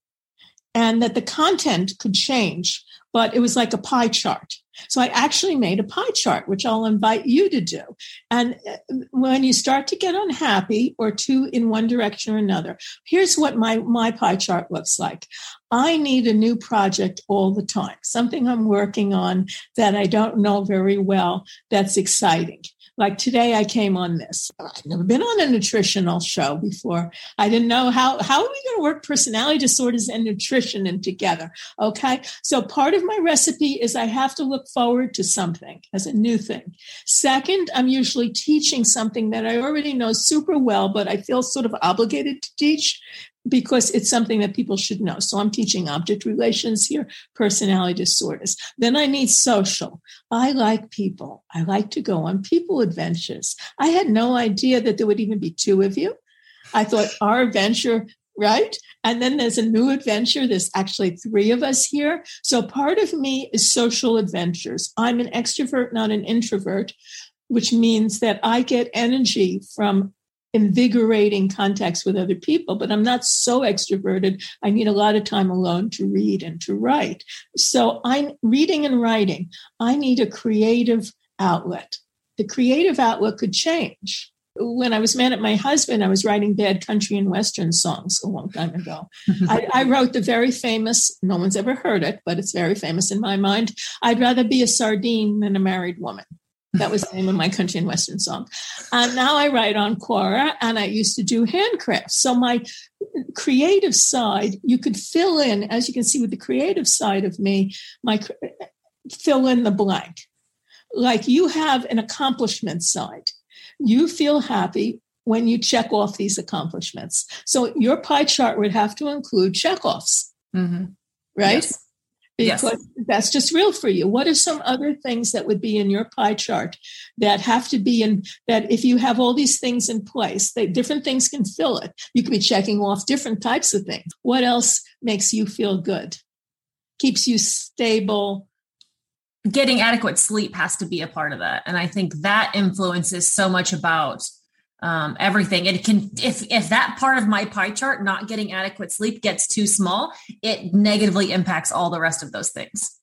and that the content could change, but it was like a pie chart. So I actually made a pie chart, which I'll invite you to do. And uh, when you start to get unhappy or two in one direction or another, here's what my, my pie chart looks like. I need a new project all the time, something I'm working on that I don't know very well that's exciting. Like today, I came on this. I've never been on a nutritional show before. I didn't know how, how are we going to work personality disorders and nutrition in together? Okay. So part of my recipe is I have to look forward to something as a new thing. Second, I'm usually teaching something that I already know super well, but I feel sort of obligated to teach because it's something that people should know. So I'm teaching object relations here, personality disorders. Then I need social. I like people. I like to go on people adventures. I had no idea that there would even be two of you. I thought our adventure, right? And then there's a new adventure. There's actually three of us here. So part of me is social adventures. I'm an extrovert, not an introvert, which means that I get energy from invigorating contacts with other people, but I'm not so extroverted. I need a lot of time alone to read and to write. So I'm reading and writing. I need a creative outlet. The creative outlet could change. When I was mad at my husband, I was writing bad country and western songs a long time ago. I, I wrote the very famous, no one's ever heard it, but it's very famous in my mind. I'd rather be a sardine than a married woman. That was the name of my country and western song. And now I write on Quora and I used to do handcrafts. So my creative side, you could fill in, as you can see with the creative side of me, my fill in the blank. Like you have an accomplishment side. You feel happy when you check off these accomplishments. So your pie chart would have to include checkoffs. Mm-hmm. Right? Yes because yes. that's just real for you. What are some other things that would be in your pie chart that have to be in that if you have all these things in place, they, different things can fill it. You could be checking off different types of things. What else makes you feel good? Keeps you stable. Getting adequate sleep has to be a part of that. And I think that influences so much about um, everything. It can if if that part of my pie chart, not getting adequate sleep, gets too small, it negatively impacts all the rest of those things.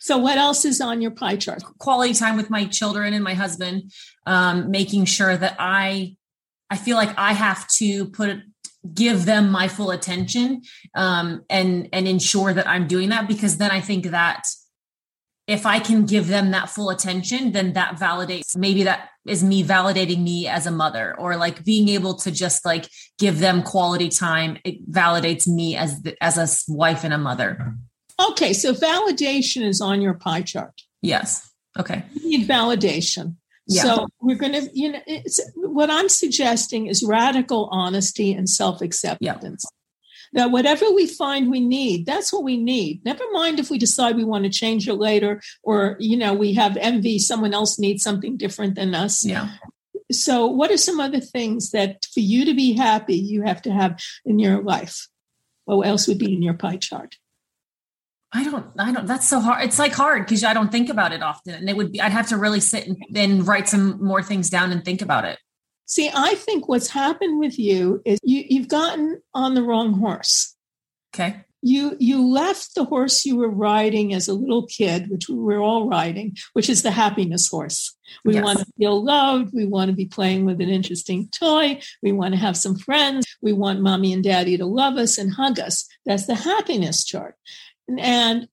So, what else is on your pie chart? Quality time with my children and my husband, um, making sure that I I feel like I have to put give them my full attention um, and and ensure that I'm doing that because then I think that if I can give them that full attention, then that validates maybe that is me validating me as a mother or like being able to just like give them quality time. It validates me as the, as a wife and a mother. Okay, so validation is on your pie chart. Yes. Okay. You need validation. Yeah. So we're going to, you know, what I'm suggesting is radical honesty and self acceptance. Yeah that whatever we find we need, that's what we need. Never mind if we decide we want to change it later or, you know, we have envy, someone else needs something different than us. Yeah. So, what are some other things that for you to be happy, you have to have in your life? What else would be in your pie chart? I don't, I don't, that's so hard. It's like hard because I don't think about it often. And it would be, I'd have to really sit and, and write some more things down and think about it. See, I think what's happened with you is you, you've gotten on the wrong horse. Okay. You you left the horse you were riding as a little kid, which we were all riding, which is the happiness horse. We yes. want to feel loved. We want to be playing with an interesting toy. We want to have some friends. We want mommy and daddy to love us and hug us. That's the happiness chart. And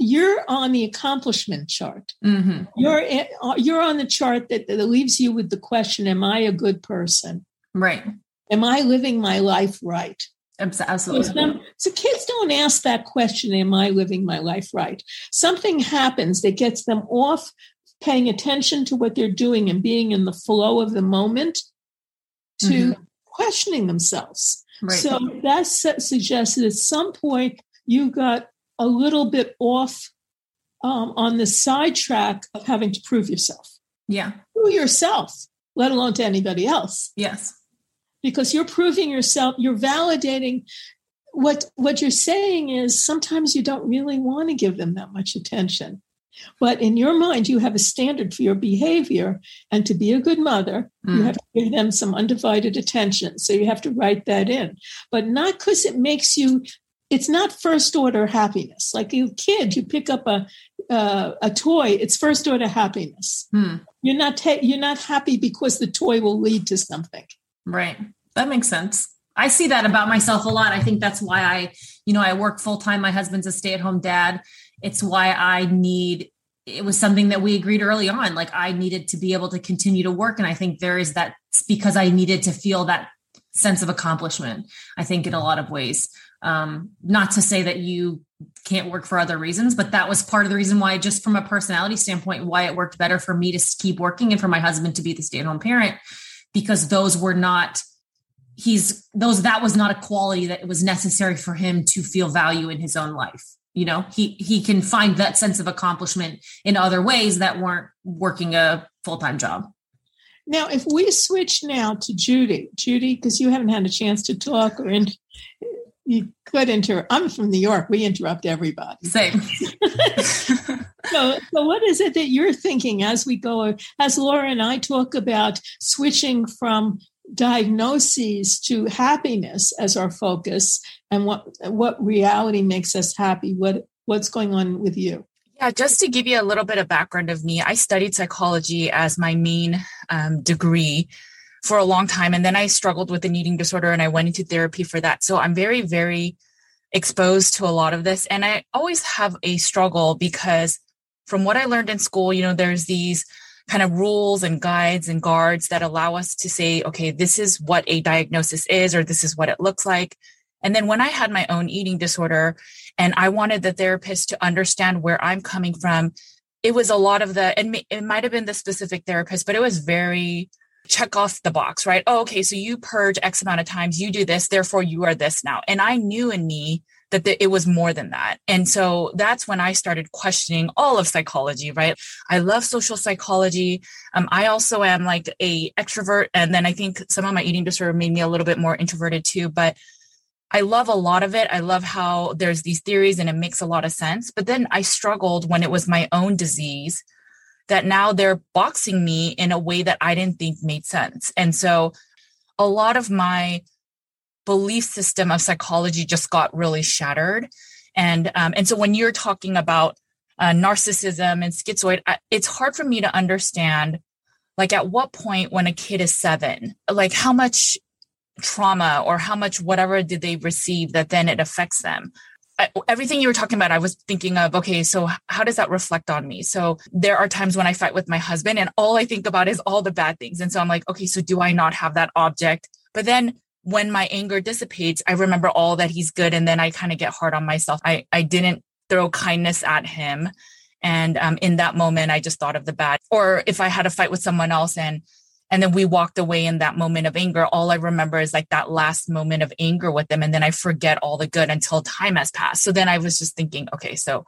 you're on the accomplishment chart. Mm-hmm. You're uh, you're on the chart that, that leaves you with the question: Am I a good person? Right. Am I living my life right? Absolutely. So, so kids don't ask that question: Am I living my life right? Something happens that gets them off paying attention to what they're doing and being in the flow of the moment to mm-hmm. questioning themselves. Right. So that suggests that at some point you got a little bit off um, on the sidetrack of having to prove yourself. Yeah. To yourself, let alone to anybody else. Yes. Because you're proving yourself, you're validating what what you're saying is sometimes you don't really want to give them that much attention. But in your mind, you have a standard for your behavior. And to be a good mother, mm. you have to give them some undivided attention. So you have to write that in. But not because it makes you it's not first order happiness. Like a kid, you pick up a uh, a toy, it's first order happiness. Hmm. You're not ta- you're not happy because the toy will lead to something. Right. That makes sense. I see that about myself a lot. I think that's why I, you know, I work full time. My husband's a stay at home dad. It's why I need. It was something that we agreed early on. Like I needed to be able to continue to work, and I think there is that because I needed to feel that sense of accomplishment. I think in a lot of ways. Um, not to say that you can't work for other reasons, but that was part of the reason why, just from a personality standpoint, why it worked better for me to keep working and for my husband to be the stay at home parent, because those were not, he's, those, that was not a quality that was necessary for him to feel value in his own life. You know, he, he can find that sense of accomplishment in other ways that weren't working a full time job. Now, if we switch now to Judy, Judy, because you haven't had a chance to talk or in, you could interrupt. I'm from New York. We interrupt everybody. Same. so, so what is it that you're thinking as we go? As Laura and I talk about switching from diagnoses to happiness as our focus, and what what reality makes us happy? What what's going on with you? Yeah, just to give you a little bit of background of me, I studied psychology as my main um, degree for a long time. And then I struggled with an eating disorder and I went into therapy for that. So I'm very, very exposed to a lot of this. And I always have a struggle because from what I learned in school, you know, there's these kind of rules and guides and guards that allow us to say, okay, this is what a diagnosis is, or this is what it looks like. And then when I had my own eating disorder and I wanted the therapist to understand where I'm coming from, it was a lot of the, and it might have been the specific therapist, but it was very check off the box, right? Oh, okay, so you purge X amount of times, you do this, therefore you are this now. And I knew in me that the, it was more than that. And so that's when I started questioning all of psychology, right? I love social psychology. Um, I also am like a extrovert. And then I think some of my eating disorder made me a little bit more introverted too, but I love a lot of it. I love how there's these theories and it makes a lot of sense. But then I struggled when it was my own disease that now they're boxing me in a way that I didn't think made sense. And so a lot of my belief system of psychology just got really shattered. And um, and so when you're talking about uh, narcissism and schizoid, it's hard for me to understand like at what point when a kid is seven, like how much trauma or how much whatever did they receive that then it affects them everything you were talking about, I was thinking of, okay, so how does that reflect on me? So there are times when I fight with my husband and all I think about is all the bad things. And so I'm like, okay, so do I not have that object? But then when my anger dissipates, I remember all that he's good. And then I kind of get hard on myself. I, I didn't throw kindness at him. And um, in that moment, I just thought of the bad. Or if I had a fight with someone else and and then we walked away in that moment of anger. All I remember is like that last moment of anger with them. And then I forget all the good until time has passed. So then I was just thinking, okay, so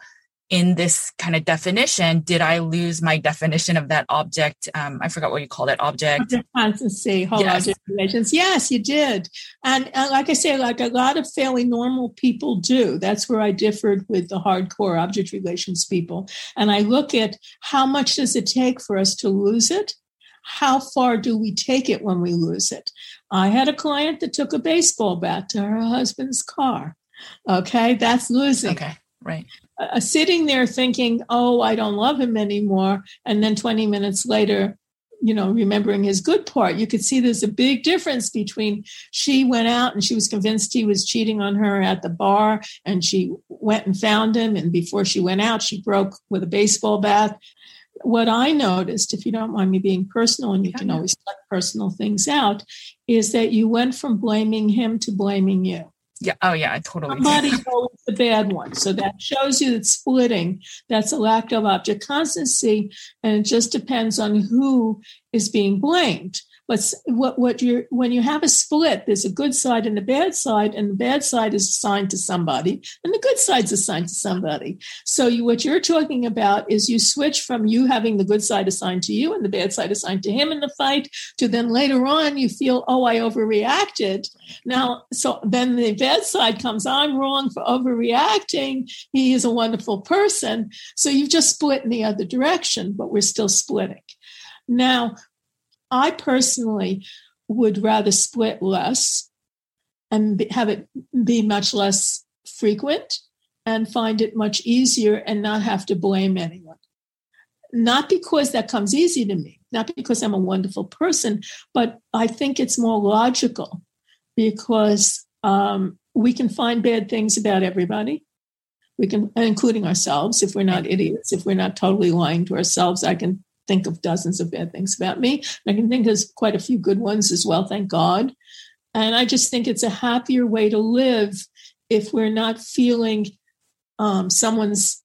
in this kind of definition, did I lose my definition of that object? Um, I forgot what you called it, object. Object constancy, whole yes. object relations. Yes, you did. And uh, like I say, like a lot of fairly normal people do. That's where I differed with the hardcore object relations people. And I look at how much does it take for us to lose it how far do we take it when we lose it? I had a client that took a baseball bat to her husband's car. Okay, that's losing. Okay, right. Uh, sitting there thinking, oh, I don't love him anymore. And then 20 minutes later, you know, remembering his good part, you could see there's a big difference between she went out and she was convinced he was cheating on her at the bar and she went and found him. And before she went out, she broke with a baseball bat. What I noticed, if you don't mind me being personal, and you can always cut personal things out, is that you went from blaming him to blaming you. Yeah. Oh, yeah. I totally. Somebody's always the bad one. So that shows you that splitting, that's a lack of object constancy. And it just depends on who is being blamed. But what what you when you have a split, there's a good side and a bad side, and the bad side is assigned to somebody, and the good side's assigned to somebody. So you, what you're talking about is you switch from you having the good side assigned to you and the bad side assigned to him in the fight, to then later on you feel, oh, I overreacted. Now, so then the bad side comes, I'm wrong for overreacting. He is a wonderful person. So you've just split in the other direction, but we're still splitting. Now, I personally would rather split less and have it be much less frequent and find it much easier and not have to blame anyone. Not because that comes easy to me, not because I'm a wonderful person, but I think it's more logical because um, we can find bad things about everybody. We can, including ourselves, if we're not idiots, if we're not totally lying to ourselves, I can think of dozens of bad things about me. I can think of quite a few good ones as well, thank God. And I just think it's a happier way to live if we're not feeling um, someone's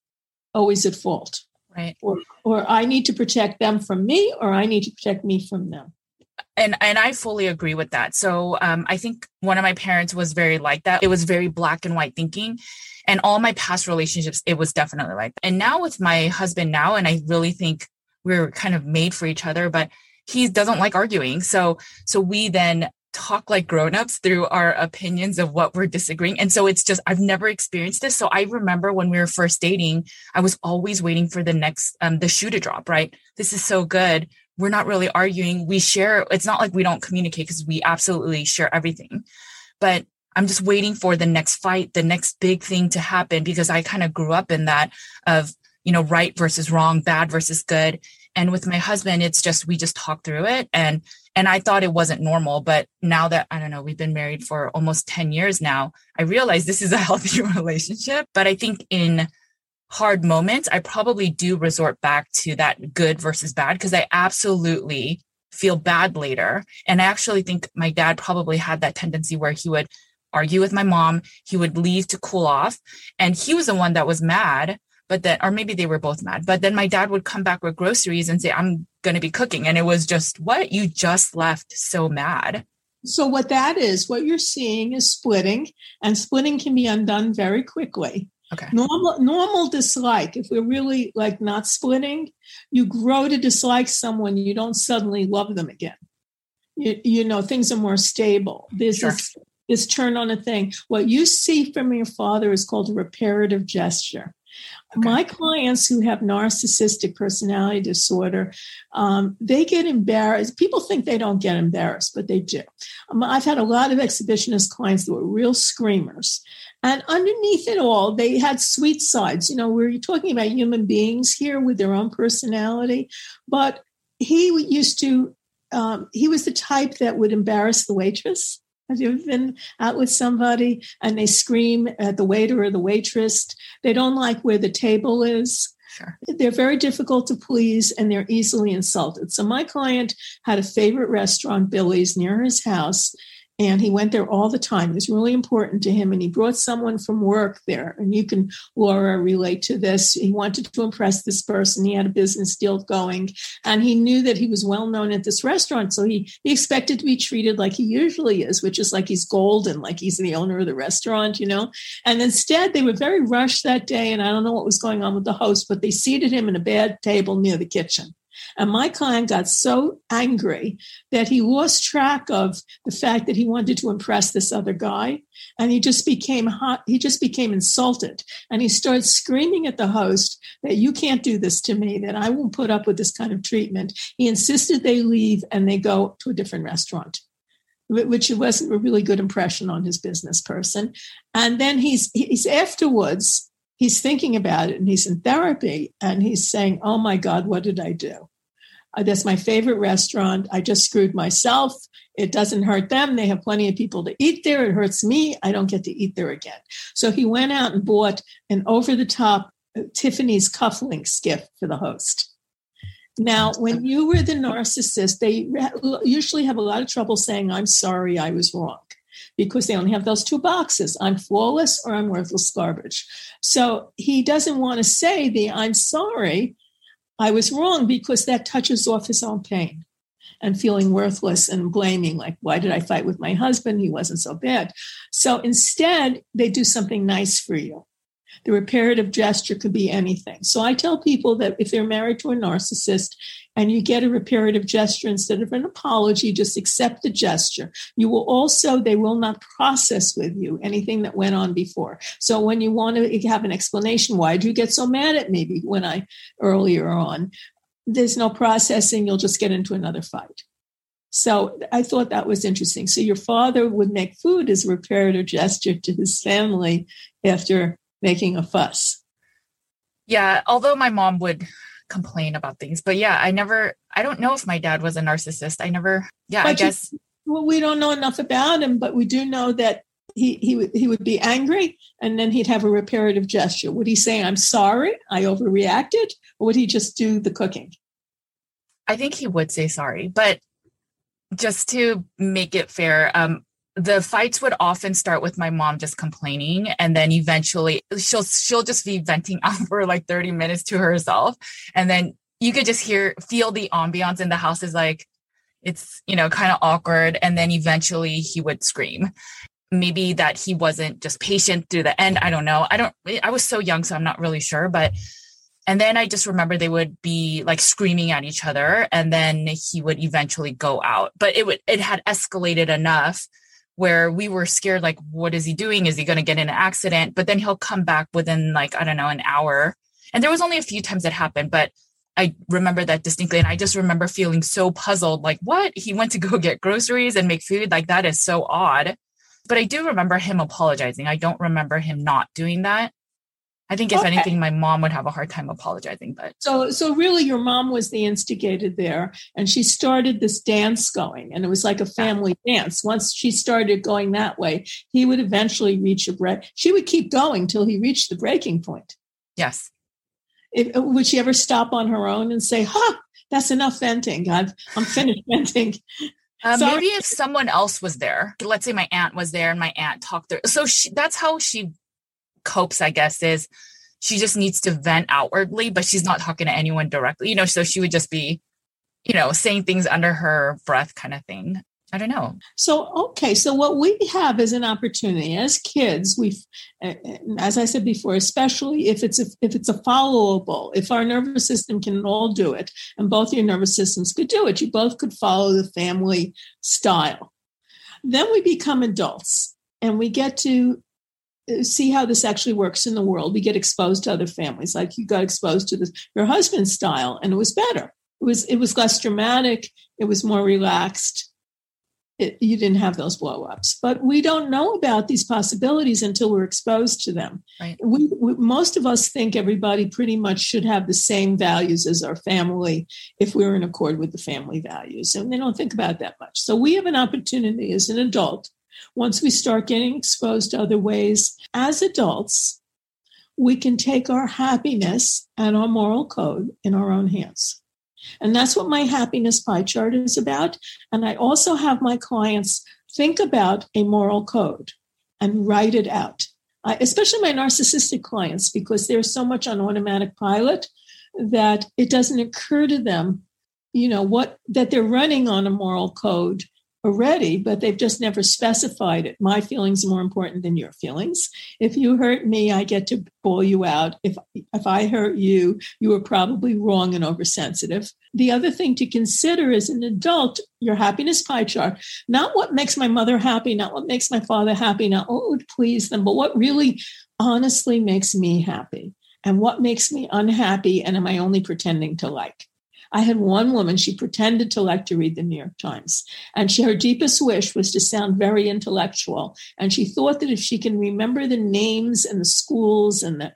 always at fault. Right. Or, or I need to protect them from me, or I need to protect me from them. And and I fully agree with that. So um, I think one of my parents was very like that. It was very black and white thinking, and all my past relationships, it was definitely like. That. And now with my husband now, and I really think we're kind of made for each other, but he doesn't like arguing. So, so we then talk like grown-ups through our opinions of what we're disagreeing. And so it's just, I've never experienced this. So I remember when we were first dating, I was always waiting for the next, um, the shoe to drop, right? This is so good. We're not really arguing. We share, it's not like we don't communicate because we absolutely share everything. But I'm just waiting for the next fight, the next big thing to happen because I kind of grew up in that of you know, right versus wrong, bad versus good. And with my husband, it's just, we just talk through it. And, and I thought it wasn't normal. But now that, I don't know, we've been married for almost 10 years now, I realize this is a healthy relationship. But I think in hard moments, I probably do resort back to that good versus bad because I absolutely feel bad later. And I actually think my dad probably had that tendency where he would argue with my mom, he would leave to cool off. And he was the one that was mad but then or maybe they were both mad but then my dad would come back with groceries and say i'm going to be cooking. And it was just what? You just left so mad. So what that is what you're seeing is splitting and splitting can be undone very quickly. Okay. Normal normal dislike if we're really like not splitting you grow to dislike someone you don't suddenly love them again. You, you know things are more stable. There's sure. this this turn on a thing. What you see from your father is called a reparative gesture Okay. My clients who have narcissistic personality disorder, um, they get embarrassed. People think they don't get embarrassed, but they do. Um, I've had a lot of exhibitionist clients that were real screamers. And underneath it all, they had sweet sides. You know, we're talking about human beings here with their own personality. But he used to, um, he was the type that would embarrass the waitress have you ever been out with somebody and they scream at the waiter or the waitress? They don't like where the table is. Sure. They're very difficult to please and they're easily insulted. So, my client had a favorite restaurant, Billy's, near his house and he went there all the time. It was really important to him, and he brought someone from work there. And you can, Laura, relate to this. He wanted to impress this person. He had a business deal going, and he knew that he was well known at this restaurant, so he he expected to be treated like he usually is, which is like he's golden, like he's the owner of the restaurant, you know. And instead, they were very rushed that day, and I don't know what was going on with the host, but they seated him in a bad table near the kitchen. And my client got so angry that he lost track of the fact that he wanted to impress this other guy. and he just became hot he just became insulted. And he started screaming at the host that you can't do this to me that i won't put up with this kind of treatment. He insisted they leave and they go to a different restaurant which wasn't a really good impression on his business person. And then he's he's afterwards he's thinking about it and he's in therapy and he's saying oh my god what did i do that's my favorite restaurant. I just screwed myself. It doesn't hurt them. They have plenty of people to eat there. It hurts me. I don't get to eat there again. So he went out and bought an over the top uh, Tiffany's cufflinks gift for the host. Now, when you were the narcissist, they usually have a lot of trouble saying, I'm sorry, I was wrong, because they only have those two boxes I'm flawless or I'm worthless garbage. So he doesn't want to say the I'm sorry I was wrong because that touches off his own pain and feeling worthless and blaming, like, why did I fight with my husband? He wasn't so bad. So instead, they do something nice for you. The reparative gesture could be anything. So I tell people that if they're married to a narcissist and you get a reparative gesture instead of an apology, just accept the gesture. You will also, they will not process with you anything that went on before. So when you want to have an explanation, why did you get so mad at me when I earlier on? There's no processing, you'll just get into another fight. So I thought that was interesting. So your father would make food as a reparative gesture to his family after making a fuss. Yeah, although my mom would complain about things, but yeah, I never, I don't know if my dad was a narcissist. I never, yeah, but I guess. You, well, we don't know enough about him, but we do know that he he would he would be angry and then he'd have a reparative gesture. Would he say, "I'm sorry, I overreacted," or would he just do the cooking? I think he would say sorry, but just to make it fair, um, the fights would often start with my mom just complaining and then eventually she'll she'll just be venting out for like 30 minutes to herself. And then you could just hear feel the ambiance in the house is like it's you know kind of awkward. And then eventually he would scream. Maybe that he wasn't just patient through the end i don't know. I don't eh, i was so young so i'm not really sure but and then i just remember they would be like screaming at each other and then he would eventually go out. But it would it had escalated enough where we were scared like what is he doing? Is he going to get in an accident? But then he'll come back within like i don't know an hour. And there was only a few times it happened but i remember that distinctly. And i just remember feeling so puzzled like what? He went to go get groceries and make food? Like that is so odd. But i do remember him apologizing. I don't remember him not doing that I think if okay. anything, my mom would have a hard time apologizing. But so, so really, your mom was the instigator there, and she started this dance going, and it was like a family yeah. dance. Once she started going that way, he would eventually reach a break. She would keep going till he reached the breaking point. Yes. If, would she ever stop on her own and say, "Huh, that's enough venting. I've I'm finished venting." Uh, maybe if someone else was there, let's say my aunt was there and my aunt talked there. So she, that's how she copes, I guess, is she just needs to vent outwardly, but she's not talking to anyone directly, you know, so she would just be, you know, saying things under her breath kind of thing. I don't know. So, okay. So, what we have is an opportunity as kids. We, eh, eh, as I said before, especially if it's a, if it's a followable, if our nervous system can all do it, and both your nervous systems could do it, you both could follow the family style. Then we become adults, and we get to see how this actually works in the world. We get exposed to other families, like you got exposed to this your husband's style, and it was better. It was it was less dramatic. It was more relaxed. It, you didn't have those blowups, but we don't know about these possibilities until we're exposed to them. Right. We, we, most of us think everybody pretty much should have the same values as our family if we're in accord with the family values, and they don't think about that much. So we have an opportunity as an adult once we start getting exposed to other ways as adults, we can take our happiness and our moral code in our own hands. And that's what my happiness pie chart is about. And I also have my clients think about a moral code and write it out, I, especially my narcissistic clients, because they're so much on automatic pilot that it doesn't occur to them, you know, what that they're running on a moral code already, but they've just never specified it. My feelings are more important than your feelings. If you hurt me, I get to call you out. If if I hurt you, you were probably wrong and oversensitive. The other thing to consider as an adult, your happiness pie chart, not what makes my mother happy, not what makes my father happy, not oh, what would please them, but what really honestly makes me happy and what makes me unhappy and am I only pretending to like? I had one woman, she pretended to like to read the New York Times. And she, her deepest wish was to sound very intellectual. And she thought that if she can remember the names and the schools and the,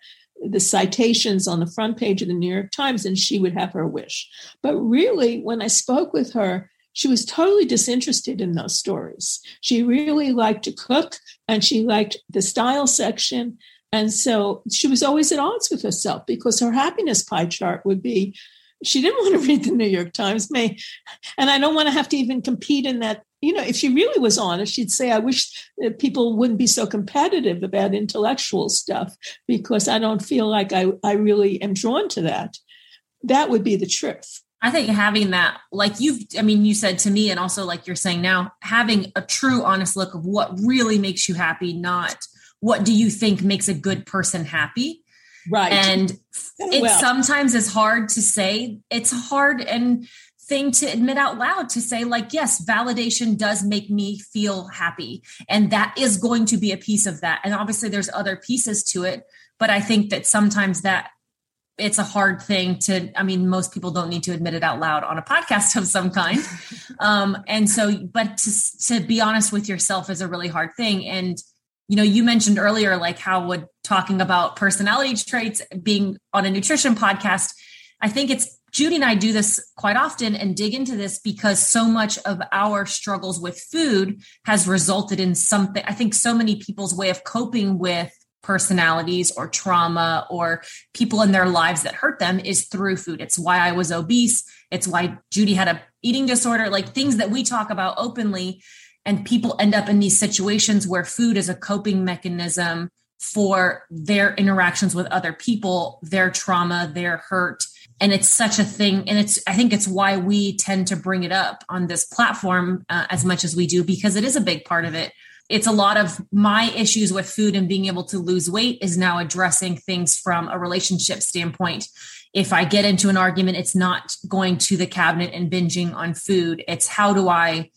the citations on the front page of the New York Times, then she would have her wish. But really, when I spoke with her, she was totally disinterested in those stories. She really liked to cook and she liked the style section. And so she was always at odds with herself because her happiness pie chart would be she didn't want to read the New York Times. May, and I don't want to have to even compete in that. You know, if she really was honest, she'd say, "I wish people wouldn't be so competitive about intellectual stuff because I don't feel like I I really am drawn to that." That would be the truth. I think having that, like you've, I mean, you said to me, and also like you're saying now, having a true, honest look of what really makes you happy, not what do you think makes a good person happy Right. And it well. sometimes is hard to say. It's a hard and thing to admit out loud to say like yes validation does make me feel happy and that is going to be a piece of that and obviously there's other pieces to it but i think that sometimes that it's a hard thing to i mean most people don't need to admit it out loud on a podcast of some kind um and so but to to be honest with yourself is a really hard thing and you know you mentioned earlier like how would talking about personality traits being on a nutrition podcast i think it's judy and i do this quite often and dig into this because so much of our struggles with food has resulted in something i think so many people's way of coping with personalities or trauma or people in their lives that hurt them is through food. It's why i was obese. It's why judy had a eating disorder like things that we talk about openly and people end up in these situations where food is a coping mechanism for their interactions with other people, their trauma, their hurt. And it's such a thing. And it's, I think it's why we tend to bring it up on this platform uh, as much as we do, because it is a big part of it. It's a lot of my issues with food and being able to lose weight is now addressing things from a relationship standpoint. If I get into an argument, it's not going to the cabinet and binging on food. It's how do I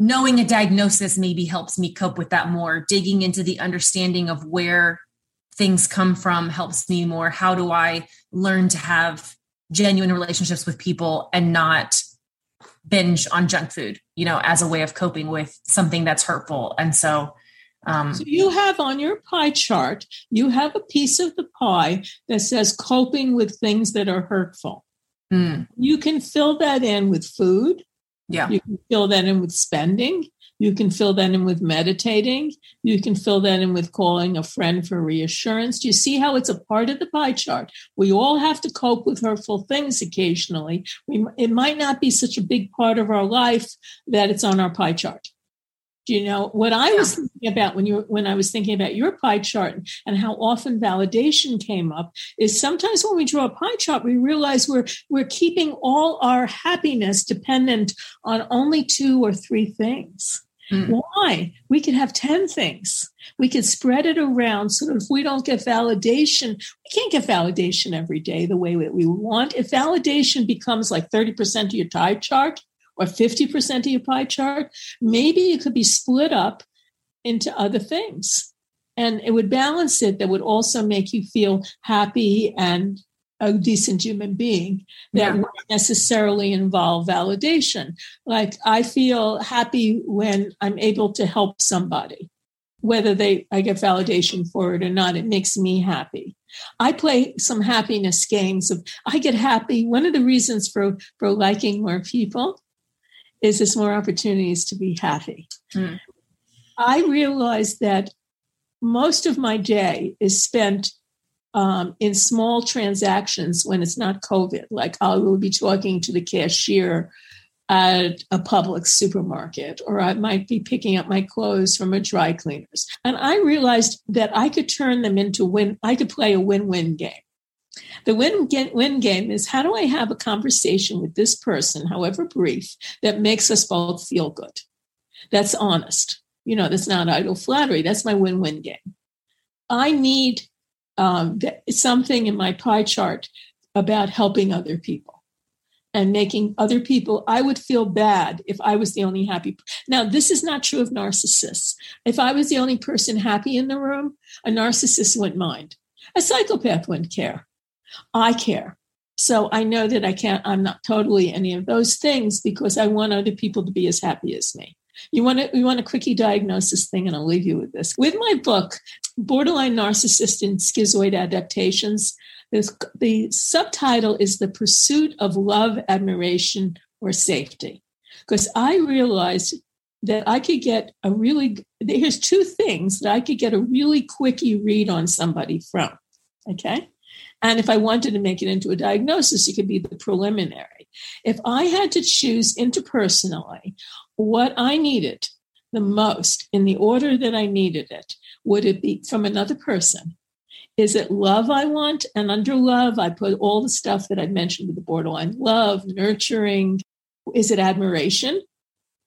knowing a diagnosis maybe helps me cope with that more. Digging into the understanding of where things come from helps me more. How do i learn to have genuine relationships with people and not binge on junk food you know as a way of coping with something that's hurtful? And so um, so you have on your pie chart you have a piece of the pie that says coping with things that are hurtful. Mm. you can fill that in with food yeah. You can fill that in with spending. You can fill that in with meditating. You can fill that in with calling a friend for reassurance. Do you see how it's a part of the pie chart? We all have to cope with hurtful things occasionally. We, it might not be such a big part of our life that it's on our pie chart you know what i was thinking about when you when i was thinking about your pie chart and how often validation came up is sometimes when we draw a pie chart we realize we're we're keeping all our happiness dependent on only two or three things. Mm. why? We could have 10 things. We could spread it around so that if we don't get validation we can't get validation every day the way that we want. If validation becomes like 30% of your pie chart or 50% of your pie chart, maybe it could be split up into other things. And it would balance it that would also make you feel happy and a decent human being that yeah. wouldn't necessarily involve validation. Like I feel happy when I'm able to help somebody, whether they I get validation for it or not. It makes me happy. I play some happiness games of I get happy. One of the reasons for for liking more people is there's more opportunities to be happy. Mm. I realized that most of my day is spent um, in small transactions when it's not COVID. Like I will be talking to the cashier at a public supermarket, or I might be picking up my clothes from a dry cleaner's. And I realized that I could turn them into win, I could play a win win game. The win, win game is how do I have a conversation with this person, however brief, that makes us both feel good? That's honest. You know, that's not idle flattery. That's my win win game. I need um, something in my pie chart about helping other people and making other people i would feel bad if i was the only happy now this is not true of narcissists if i was the only person happy in the room a narcissist wouldn't mind a psychopath wouldn't care i care so i know that i can't i'm not totally any of those things because i want other people to be as happy as me you want to you want a quickie diagnosis thing and i'll leave you with this with my book borderline narcissist and schizoid adaptations this, the subtitle is The Pursuit of Love, Admiration, or Safety. Because I realized that I could get a really, here's two things that I could get a really quickie read on somebody from. Okay. And if I wanted to make it into a diagnosis, it could be the preliminary. If I had to choose interpersonally what I needed the most in the order that I needed it, would it be from another person? Is it love I want? And under love, I put all the stuff that I mentioned with the borderline love, nurturing. Is it admiration,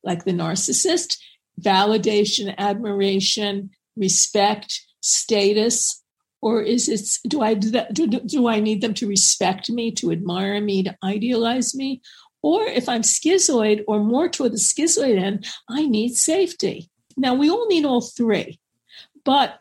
like the narcissist? Validation, admiration, respect, status? Or is it, do I, do, that, do, I need them to respect me, to admire me, to idealize me? Or if I'm schizoid or more toward the schizoid end, I need safety. Now, we all need all three, but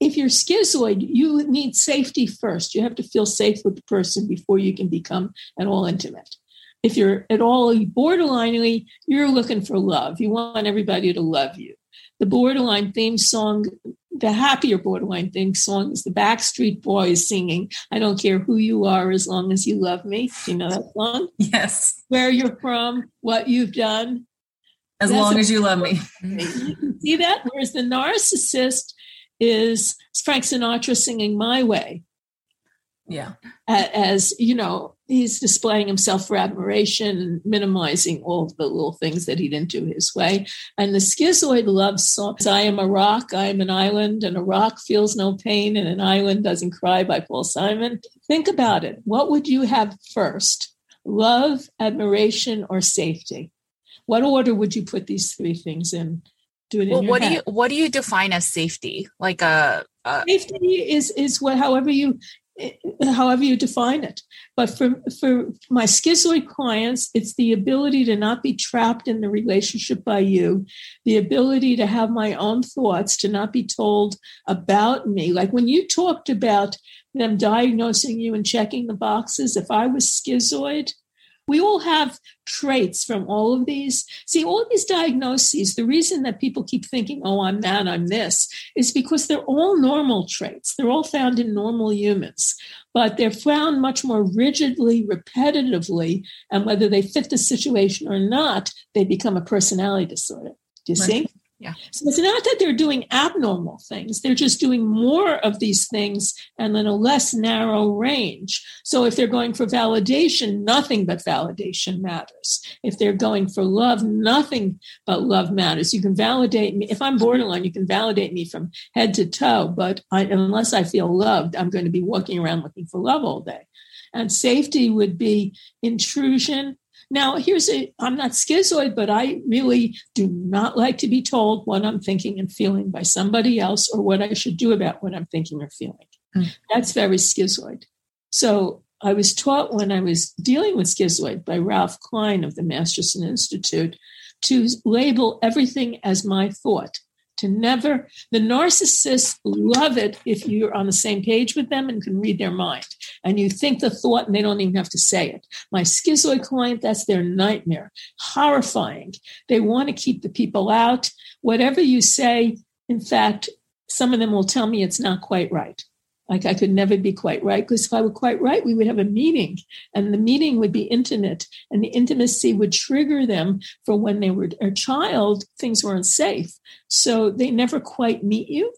if you're schizoid, you need safety first. You have to feel safe with the person before you can become at all intimate. If you're at all borderlinely, you're looking for love. You want everybody to love you. The borderline theme song, the happier borderline theme song is the Backstreet Boys singing, I don't care who you are as long as you love me. Do you know that song? Yes. Where you're from, what you've done. As That's long as you love me. You can see that? Whereas the narcissist, is Frank Sinatra singing My Way. Yeah. As, you know, he's displaying himself for admiration and minimizing all the little things that he didn't do his way. And the schizoid love song, I am a rock, I am an island, and a rock feels no pain, and an island doesn't cry by Paul Simon. Think about it. What would you have first? Love, admiration, or safety? What order would you put these three things in? do it well, what head. do you what do you define as safety like a, a safety is is what however you however you define it. But for for my schizoid clients it's the ability to not be trapped in the relationship by you the ability to have my own thoughts to not be told about me. Like when you talked about them diagnosing you and checking the boxes if i was schizoid we all have traits from all of these. See, all these diagnoses, the reason that people keep thinking, oh, I'm that, I'm this, is because they're all normal traits. They're all found in normal humans, but they're found much more rigidly, repetitively, and whether they fit the situation or not, they become a personality disorder. Do you right. see? Yeah. So it's not that they're doing abnormal things. They're just doing more of these things and in a less narrow range. So if they're going for validation, nothing but validation matters. If they're going for love, nothing but love matters. You can validate me. If I'm borderline, you can validate me from head to toe, but I, unless I feel loved, I'm going to be walking around looking for love all day. And safety would be intrusion now, here's a I'm not schizoid, but I really do not like to be told what I'm thinking and feeling by somebody else or what I should do about what I'm thinking or feeling. Mm. That's very schizoid. So I was taught when I was dealing with schizoid by Ralph Klein of the Masterson Institute to label everything as my thought to never the narcissists love it if you're on the same page with them and can read their mind. And you think the thought and they don't even have to say it. My schizoid client that's their nightmare. Horrifying. They want to keep the people out. Whatever you say in fact some of them will tell me it's not quite right like I could never be quite right. Because if I were quite right, we would have a meeting and the meeting would be intimate and the intimacy would trigger them for when they were a child, things weren't safe. So they never quite meet you.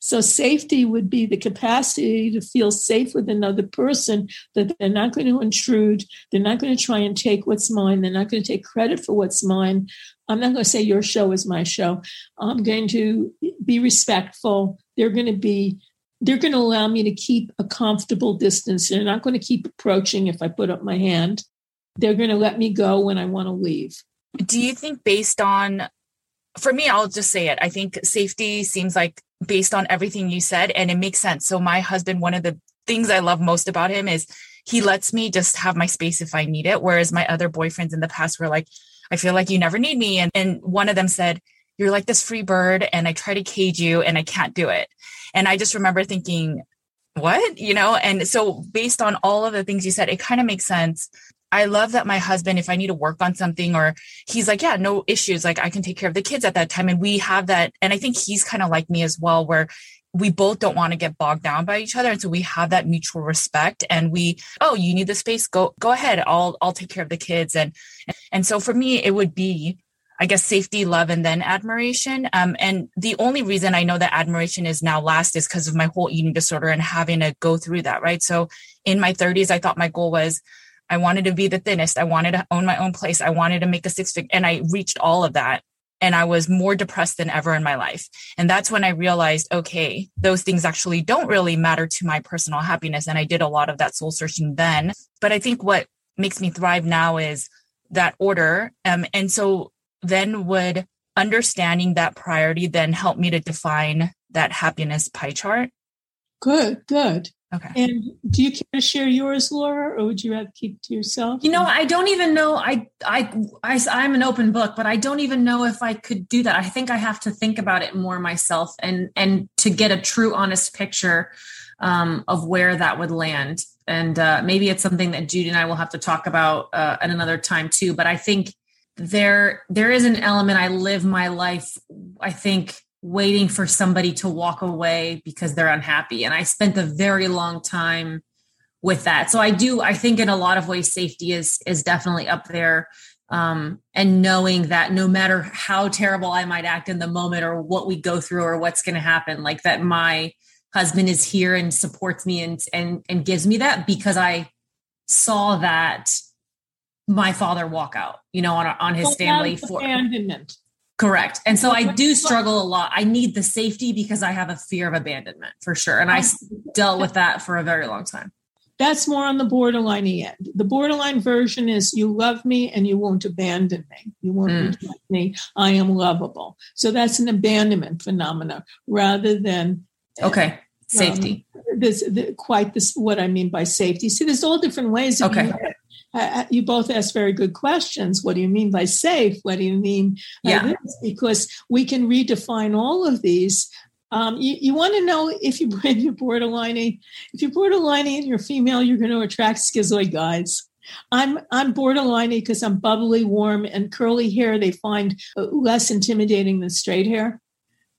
So safety would be the capacity to feel safe with another person that they're not going to intrude. They're not going to try and take what's mine. They're not going to take credit for what's mine. I'm not going to say your show is my show. I'm going to be respectful. They're going to be they're going to allow me to keep a comfortable distance. They're not going to keep approaching if I put up my hand. They're going to let me go when I want to leave. Do you think, based on for me, I'll just say it. I think safety seems like based on everything you said, and it makes sense. So, my husband, one of the things I love most about him is he lets me just have my space if I need it. Whereas my other boyfriends in the past were like, I feel like you never need me. And, and one of them said, You're like this free bird, and I try to cage you, and I can't do it. And I just remember thinking, What? You know? And so, based on all of the things you said, it kind of makes sense I love that my husband, if I need to work on something or he's like, yeah, no issues. Like I can take care of the kids at that time. And we have that. And I think he's kind of like me as well, where we both don't want to get bogged down by each other. And so we have that mutual respect and we, oh, you need the space. Go, go ahead. I'll, I'll take care of the kids. And, and so for me, it would be, I guess, safety, love, and then admiration. Um, and the only reason I know that admiration is now last is because of my whole eating disorder and having to go through that. Right. So in my 30s, I thought my goal was, I wanted to be the thinnest. I wanted to own my own place. I wanted to make a six figure, and I reached all of that. And I was more depressed than ever in my life. And that's when I realized, okay, those things actually don't really matter to my personal happiness. And I did a lot of that soul searching then. But I think what makes me thrive now is that order. Um, and so then would understanding that priority then help me to define that happiness pie chart? Good, good. Okay. And do you care to share yours, Laura, or would you rather keep to yourself? You know, I don't even know. I, I, I, I'm an open book, but I don't even know if I could do that. I think I have to think about it more myself and and to get a true, honest picture um, of where that would land. And uh, maybe it's something that Judy and I will have to talk about uh, at another time too. But I think there there is an element. I live my life. I think waiting for somebody to walk away because they're unhappy. And I spent a very long time with that. So I do, I think in a lot of ways, safety is is definitely up there. Um, and knowing that no matter how terrible I might act in the moment or what we go through or what's going to happen, like that my husband is here and supports me and and and gives me that because I saw that my father walk out, you know, on on his family for abandonment. Correct. And so I do struggle a lot. I need the safety because I have a fear of abandonment for sure. And I dealt with that for a very long time. That's more on the borderline end. The borderline version is you love me and you won't abandon me. You won't mm. reject me. I am lovable. So that's an abandonment phenomena rather than okay safety. Um, this the, quite this what I mean by safety. See, there's all different ways. okay uh, you both ask very good questions. What do you mean by safe? What do you mean yeah. This? Because we can redefine all of these. Um, you, you want to know if you bring your borderline, if you're borderline and you're female, you're going to attract schizoid guys. I'm I'm borderline because I'm bubbly, warm, and curly hair. They find uh, less intimidating than straight hair.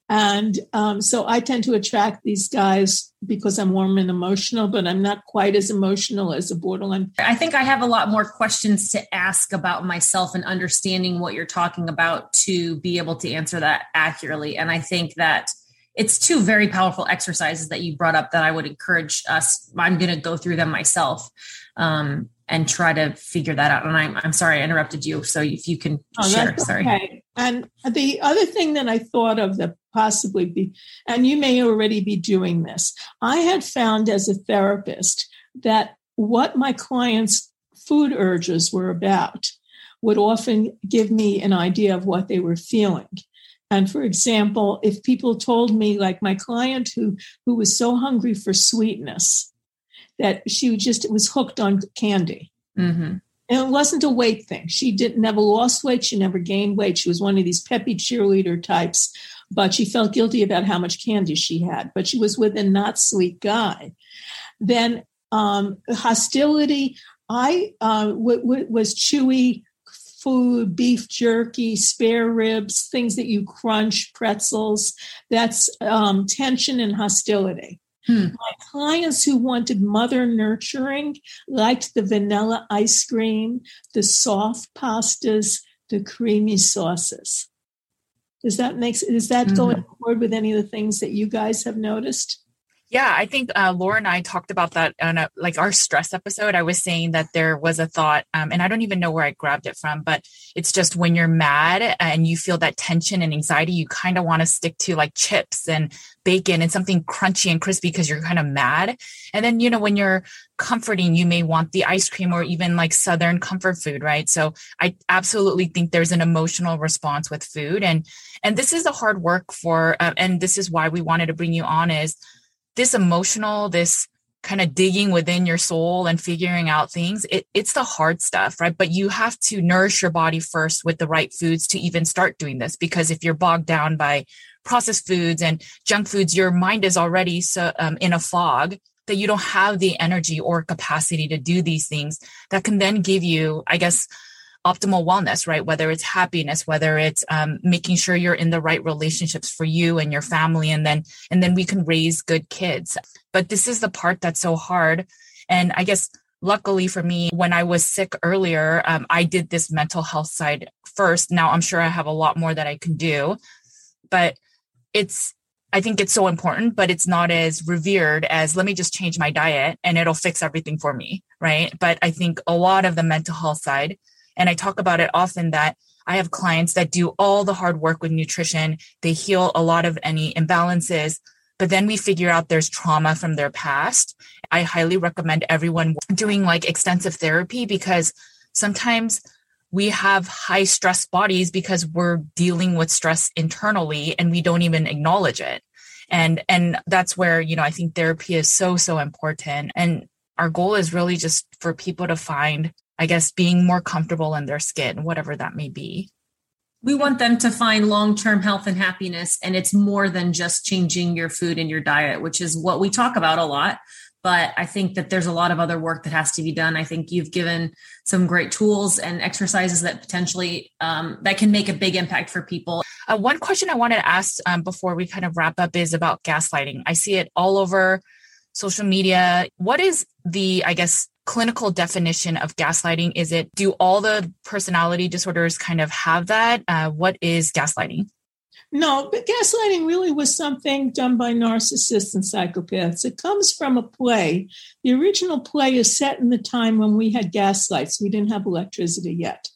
And um, so I tend to attract these guys because I'm warm and emotional, but I'm not quite as emotional as a borderline. I think I have a lot more questions to ask about myself and understanding what you're talking about to be able to answer that accurately. And I think that it's two very powerful exercises that you brought up that I would encourage us. I'm going to go through them myself. Um, and try to figure that out. And I'm, I'm sorry I interrupted you. So if you can oh, share, sorry. Okay. And the other thing that I thought of that possibly be, and you may already be doing this, I had found as a therapist that what my clients' food urges were about would often give me an idea of what they were feeling. And for example, if people told me, like my client who who was so hungry for sweetness that she was just was hooked on candy, mm-hmm. And it wasn't a weight thing. She didn't never lost weight. She never gained weight. She was one of these peppy cheerleader types, but she felt guilty about how much candy she had. But she was with a not sweet guy. Then um, hostility. I uh, w- w- was chewy food, beef jerky, spare ribs, things that you crunch, pretzels. That's um, tension and hostility. Hmm. My clients who wanted mother nurturing liked the vanilla ice cream, the soft pastas, the creamy sauces. Does that make does that mm-hmm. go in accord with any of the things that you guys have noticed? Yeah, I think uh, Laura and I talked about that on a, like our stress episode. I was saying that there was a thought, um, and I don't even know where I grabbed it from, but it's just when you're mad and you feel that tension and anxiety, you kind of want to stick to like chips and bacon and something crunchy and crispy because you're kind of mad. And then, you know, when you're comforting, you may want the ice cream or even like Southern comfort food, right? So I absolutely think there's an emotional response with food. And, and this is the hard work for, uh, and this is why we wanted to bring you on is, this emotional, this kind of digging within your soul and figuring out things, it, it's the hard stuff, right? But you have to nourish your body first with the right foods to even start doing this. Because if you're bogged down by processed foods and junk foods, your mind is already so, um, in a fog that you don't have the energy or capacity to do these things that can then give you, I guess, optimal wellness, right? Whether it's happiness, whether it's um, making sure you're in the right relationships for you and your family, and then and then we can raise good kids. But this is the part that's so hard, and I guess luckily for me, when I was sick earlier, um, I did this mental health side first. Now I'm sure I have a lot more that I can do, but it's I think it's so important, but it's not as revered as let me just change my diet and it'll fix everything for me. Right. But I think a lot of the mental health side and I talk about it often that I have clients that do all the hard work with nutrition. They heal a lot of any imbalances, but then we figure out there's trauma from their past. I highly recommend everyone doing like extensive therapy because sometimes we have high stress bodies because we're dealing with stress internally and we don't even acknowledge it. And and that's where, you know, I think therapy is so so important and our goal is really just for people to find I guess, being more comfortable in their skin, whatever that may be. We want them to find long term health and happiness. And it's more than just changing your food and your diet, which is what we talk about a lot. But I think that there's a lot of other work that has to be done. I think you've given some great tools and exercises that potentially um, that can make a big impact for people. Uh, one question I wanted to ask um, before we kind of wrap up is about gaslighting. I see it all over social media. What is the, I guess, clinical definition of gaslighting? Is it do all the personality disorders kind of have that? Uh, what is gaslighting? No, but gaslighting really was something done by narcissists and psychopaths. It comes from a play. The original play is set in the time when we had gaslights. We didn't have electricity yet.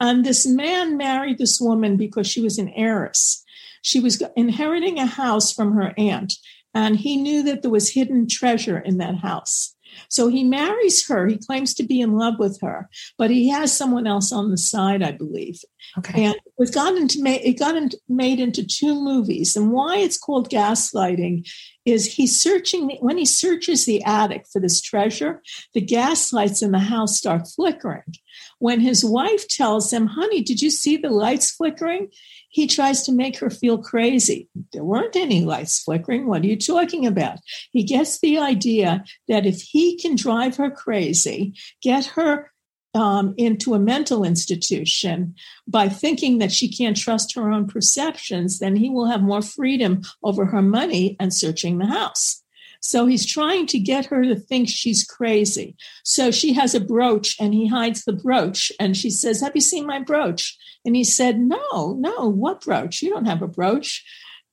And this man married this woman because she was an heiress. She was inheriting a house from her aunt, and he knew that there was hidden treasure in that house. So he marries her. He claims to be in love with her, but he has someone else on the side, I believe. Okay. And it got into it got into, made into two movies. And why it's called gaslighting is he's searching when he searches the attic for this treasure, the gas lights in the house start flickering. When his wife tells him, "Honey, did you see the lights flickering?" He tries to make her feel crazy. There weren't any lights flickering. What are you talking about? He gets the idea that if he can drive her crazy, get her um, into a mental institution by thinking that she can't trust her own perceptions, then he will have more freedom over her money and searching the house. So he's trying to get her to think she's crazy. So she has a brooch and he hides the brooch and she says, Have you seen my brooch? And he said, No, no, what brooch? You don't have a brooch,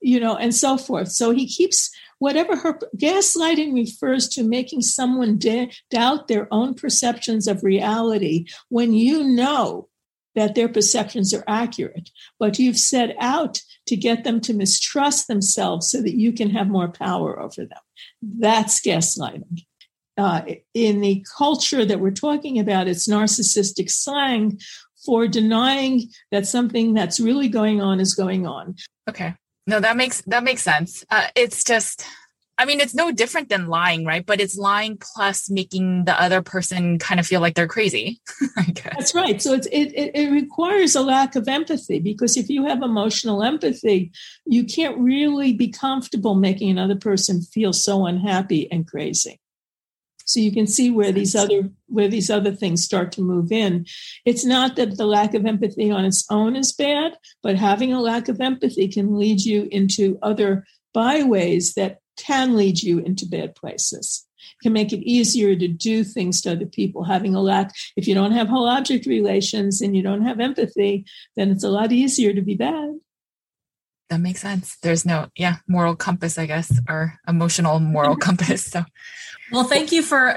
you know, and so forth. So he keeps whatever her gaslighting refers to making someone de- doubt their own perceptions of reality when you know that their perceptions are accurate, but you've set out to get them to mistrust themselves so that you can have more power over them. That's gaslighting. Uh, in the culture that we're talking about, it's narcissistic slang for denying that something that's really going on is going on. Okay. No, that makes that makes sense. Uh, it's just I mean, it's no different than lying, right? But it's lying plus making the other person kind of feel like they're crazy. That's right. So it, it, it requires a lack of empathy because if you have emotional empathy, you can't really be comfortable making another person feel so unhappy and crazy. So you can see where these other where these other things start to move in. It's not that the lack of empathy on its own is bad, but having a lack of empathy can lead you into other byways that can lead you into bad places can make it easier to do things to other people having a lack if you don't have whole object relations and you don't have empathy then it's a lot easier to be bad that makes sense. There's no, yeah, moral compass, I guess, or emotional moral compass. So, well, thank you for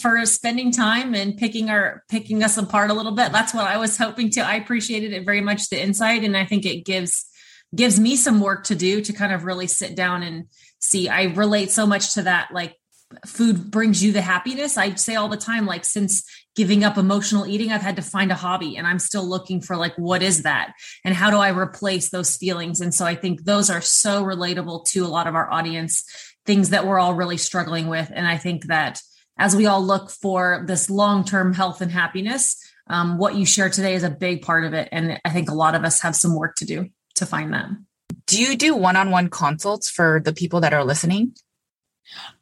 for spending time and picking our picking us apart a little bit. That's what I was hoping to. I appreciated it very much the insight, and I think it gives gives me some work to do to kind of really sit down and see. I relate so much to that, like food brings you the happiness. I say all the time, like since giving up emotional eating, I've had to find a hobby and I'm still looking for like, what is that? And how do I replace those feelings? And so I think those are so relatable to a lot of our audience, things that we're all really struggling with. And I think that as we all look for this long term health and happiness, um, what you share today is a big part of it. And I think a lot of us have some work to do to find that. Do you do one on one consults for the people that are listening?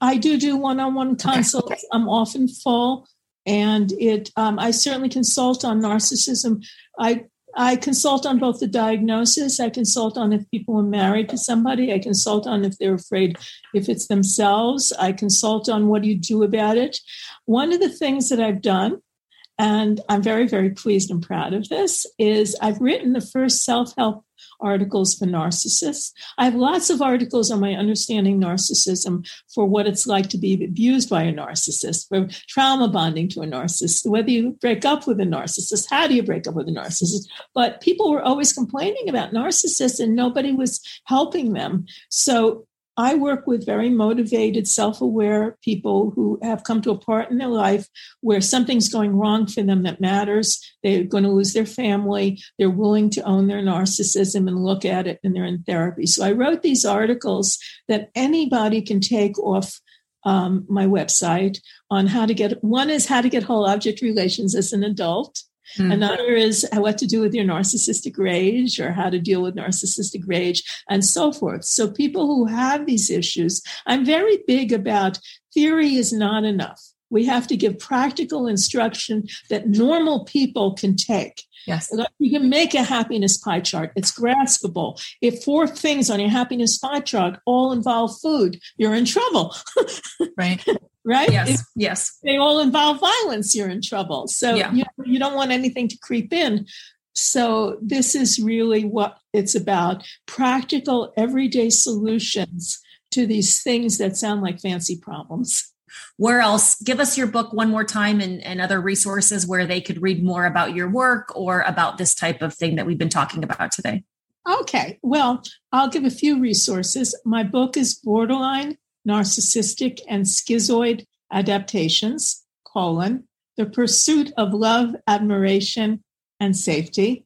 I do do one on one consults. Okay. I'm often full and it um, i certainly consult on narcissism i i consult on both the diagnosis i consult on if people are married to somebody i consult on if they're afraid if it's themselves i consult on what do you do about it one of the things that i've done and i'm very very pleased and proud of this is i've written the first self-help articles for narcissists. I have lots of articles on my understanding narcissism for what it's like to be abused by a narcissist, for trauma bonding to a narcissist, whether you break up with a narcissist, how do you break up with a narcissist? But people were always complaining about narcissists and nobody was helping them. So I work with very motivated, self aware people who have come to a part in their life where something's going wrong for them that matters. They're going to lose their family. They're willing to own their narcissism and look at it, and they're in therapy. So I wrote these articles that anybody can take off um, my website on how to get one is how to get whole object relations as an adult. Mm-hmm. Another is what to do with your narcissistic rage or how to deal with narcissistic rage and so forth. So, people who have these issues, I'm very big about theory is not enough. We have to give practical instruction that normal people can take. Yes. You can make a happiness pie chart. It's graspable. If four things on your happiness pie chart all involve food, you're in trouble. right right? Yes, if yes. They all involve violence, you're in trouble. So yeah. you, you don't want anything to creep in. So this is really what it's about practical, everyday solutions to these things that sound like fancy problems. Where else? Give us your book one more time and, and other resources where they could read more about your work or about this type of thing that we've been talking about today. Okay, well, I'll give a few resources. My book is Borderline narcissistic and schizoid adaptations, colon, the pursuit of love, admiration, and safety.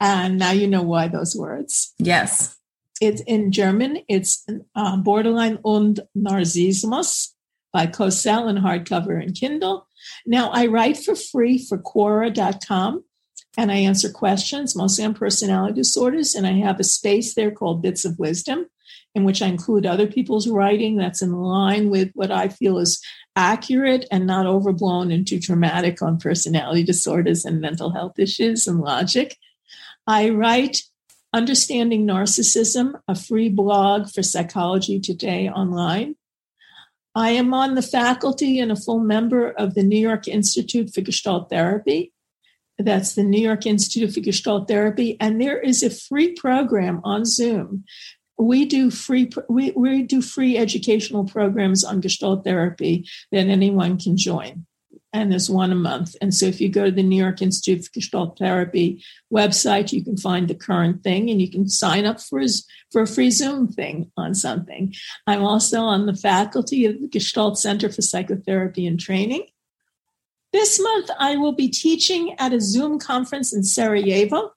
And now you know why those words. Yes. It's in German. It's uh, Borderline und Narzissmus by Kösel in hardcover and Kindle. Now I write for free for Quora.com and I answer questions mostly on personality disorders. And I have a space there called Bits of Wisdom in which I include other people's writing that's in line with what I feel is accurate and not overblown and too dramatic on personality disorders and mental health issues and logic. I write Understanding Narcissism, a free blog for Psychology Today online. I am on the faculty and a full member of the New York Institute for Gestalt Therapy. That's the New York Institute for Gestalt Therapy. And there is a free program on Zoom we do free we, we do free educational programs on gestalt therapy that anyone can join and there's one a month. And so if you go to the new york institute of gestalt therapy website you can find the current thing and you can sign up for, for a free zoom thing on something. I'm also on the faculty of the gestalt center for psychotherapy and training. This month i will be teaching at a zoom conference in sarajevo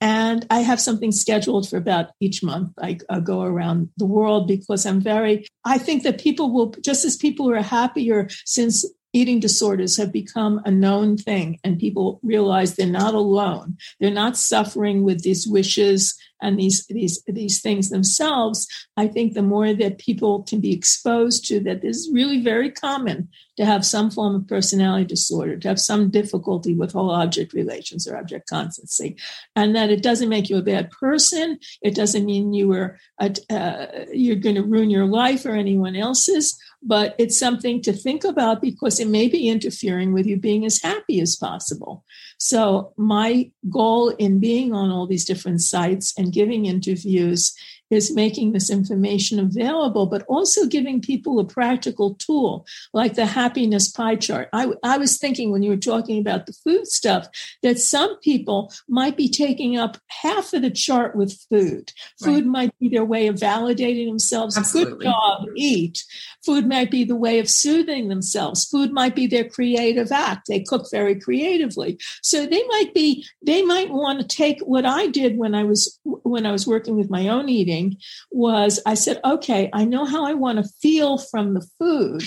and I have something scheduled for about each month. I, I, go around the world because I'm very, I think that people will, just as people are happier since eating disorders have become a known thing and people realize they're not alone. They're not suffering with these wishes and these these these things themselves. I think the more that people can be exposed to that is really very common to have some form of personality disorder to have some difficulty with whole object relations or object constancy. And that it doesn't make you a bad person. It doesn't mean you were a, uh, you're going to ruin your life or anyone else's but it's something to think about because it may be interfering with you being as happy as possible. So, my goal in being on all these different sites and giving interviews is making this information available, but also giving people a practical tool like the happiness pie chart. I, I was thinking when you were talking about the food stuff that some people might be taking up half of the chart with food. Food right. might be their way of validating themselves. Absolutely. Good job, eat. Food might be the way of soothing themselves. Food might be their creative act. They cook very creatively. So they might be, they might want to take what I did when I was when I was working with my own eating was I said, okay, I know how I want to feel from the food.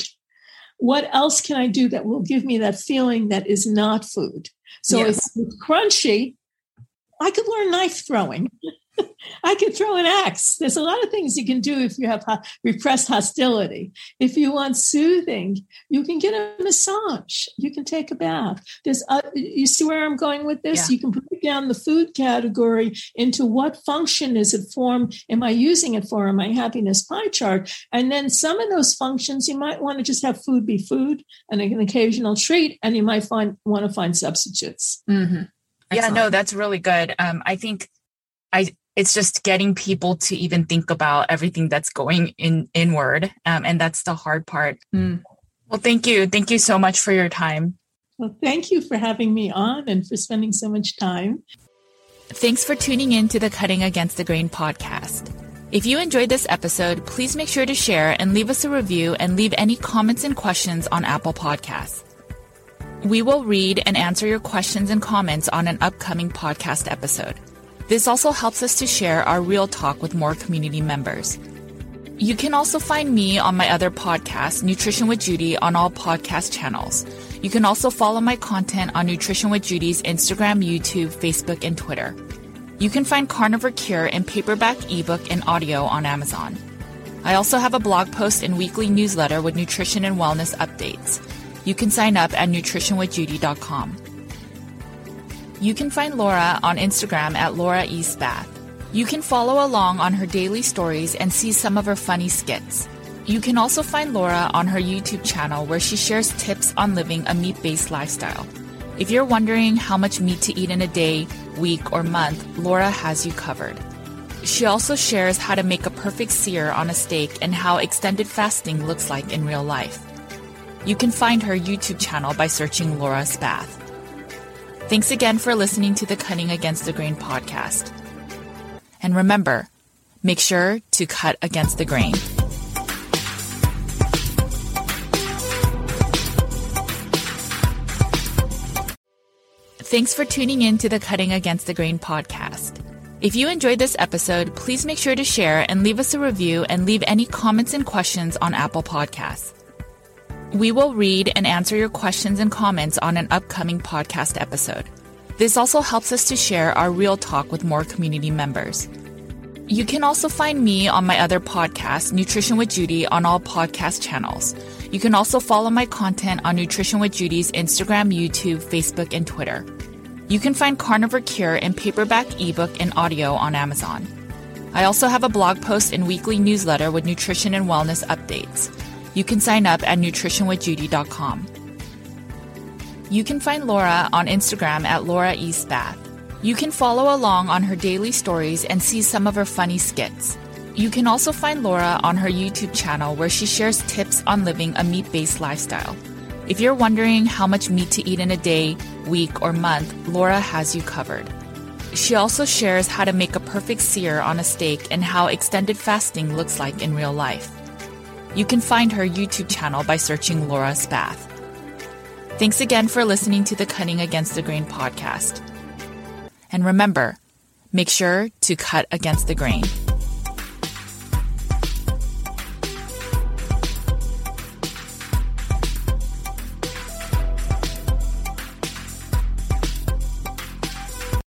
What else can I do that will give me that feeling that is not food? So yes. if it's crunchy, I could learn knife throwing. I can throw an axe. There's a lot of things you can do if you have repressed hostility. If you want soothing, you can get a massage. You can take a bath. There's, uh, you see where I'm going with this? Yeah. You can break down the food category into what function is it form? Am I using it for in my happiness pie chart? And then some of those functions, you might want to just have food be food and an occasional treat, and you might find want to find substitutes. Mm-hmm. Yeah, no, that's really good. Um, I think I it's just getting people to even think about everything that's going in inward um, and that's the hard part. Mm. well thank you. Thank you so much for your time. Well thank you for having me on and for spending so much time. Thanks for tuning in to the cutting against the grain podcast. If you enjoyed this episode please make sure to share and leave us a review and leave any comments and questions on apple podcasts. We will read and answer your questions and comments on an upcoming podcast episode this also helps us to share our real talk with more community members. You can also find me on my other podcast, Nutrition with Judy, on all podcast channels. You can also follow my content on Nutrition with Judy's Instagram, YouTube, Facebook, and Twitter. You can find Carnivore Cure in paperback, ebook, and audio on Amazon. I also have a blog post and weekly newsletter with nutrition and wellness updates. You can sign up at nutritionwithjudy.com. You can find Laura on Instagram at Laura E. Spath. You can follow along on her daily stories and see some of her funny skits. You can also find Laura on her YouTube channel where she shares tips on living a meat based lifestyle. If you're wondering how much meat to eat in a day, week, or month, Laura has you covered. She also shares how to make a perfect sear on a steak and how extended fasting looks like in real life. You can find her YouTube channel by searching Laura Spath. Thanks again for listening to the Cutting Against the Grain podcast. And remember, make sure to cut against the grain. Thanks for tuning in to the Cutting Against the Grain podcast. If you enjoyed this episode, please make sure to share and leave us a review and leave any comments and questions on Apple Podcasts. We will read and answer your questions and comments on an upcoming podcast episode. This also helps us to share our real talk with more community members. You can also find me on my other podcast, Nutrition with Judy, on all podcast channels. You can also follow my content on Nutrition with Judy's Instagram, YouTube, Facebook, and Twitter. You can find Carnivore Cure in paperback, ebook, and audio on Amazon. I also have a blog post and weekly newsletter with nutrition and wellness updates. You can sign up at nutritionwithjudy.com. You can find Laura on Instagram at Laura E. Spath. You can follow along on her daily stories and see some of her funny skits. You can also find Laura on her YouTube channel where she shares tips on living a meat based lifestyle. If you're wondering how much meat to eat in a day, week, or month, Laura has you covered. She also shares how to make a perfect sear on a steak and how extended fasting looks like in real life. You can find her YouTube channel by searching Laura Spath. Thanks again for listening to the Cutting Against the Grain podcast. And remember, make sure to cut against the grain.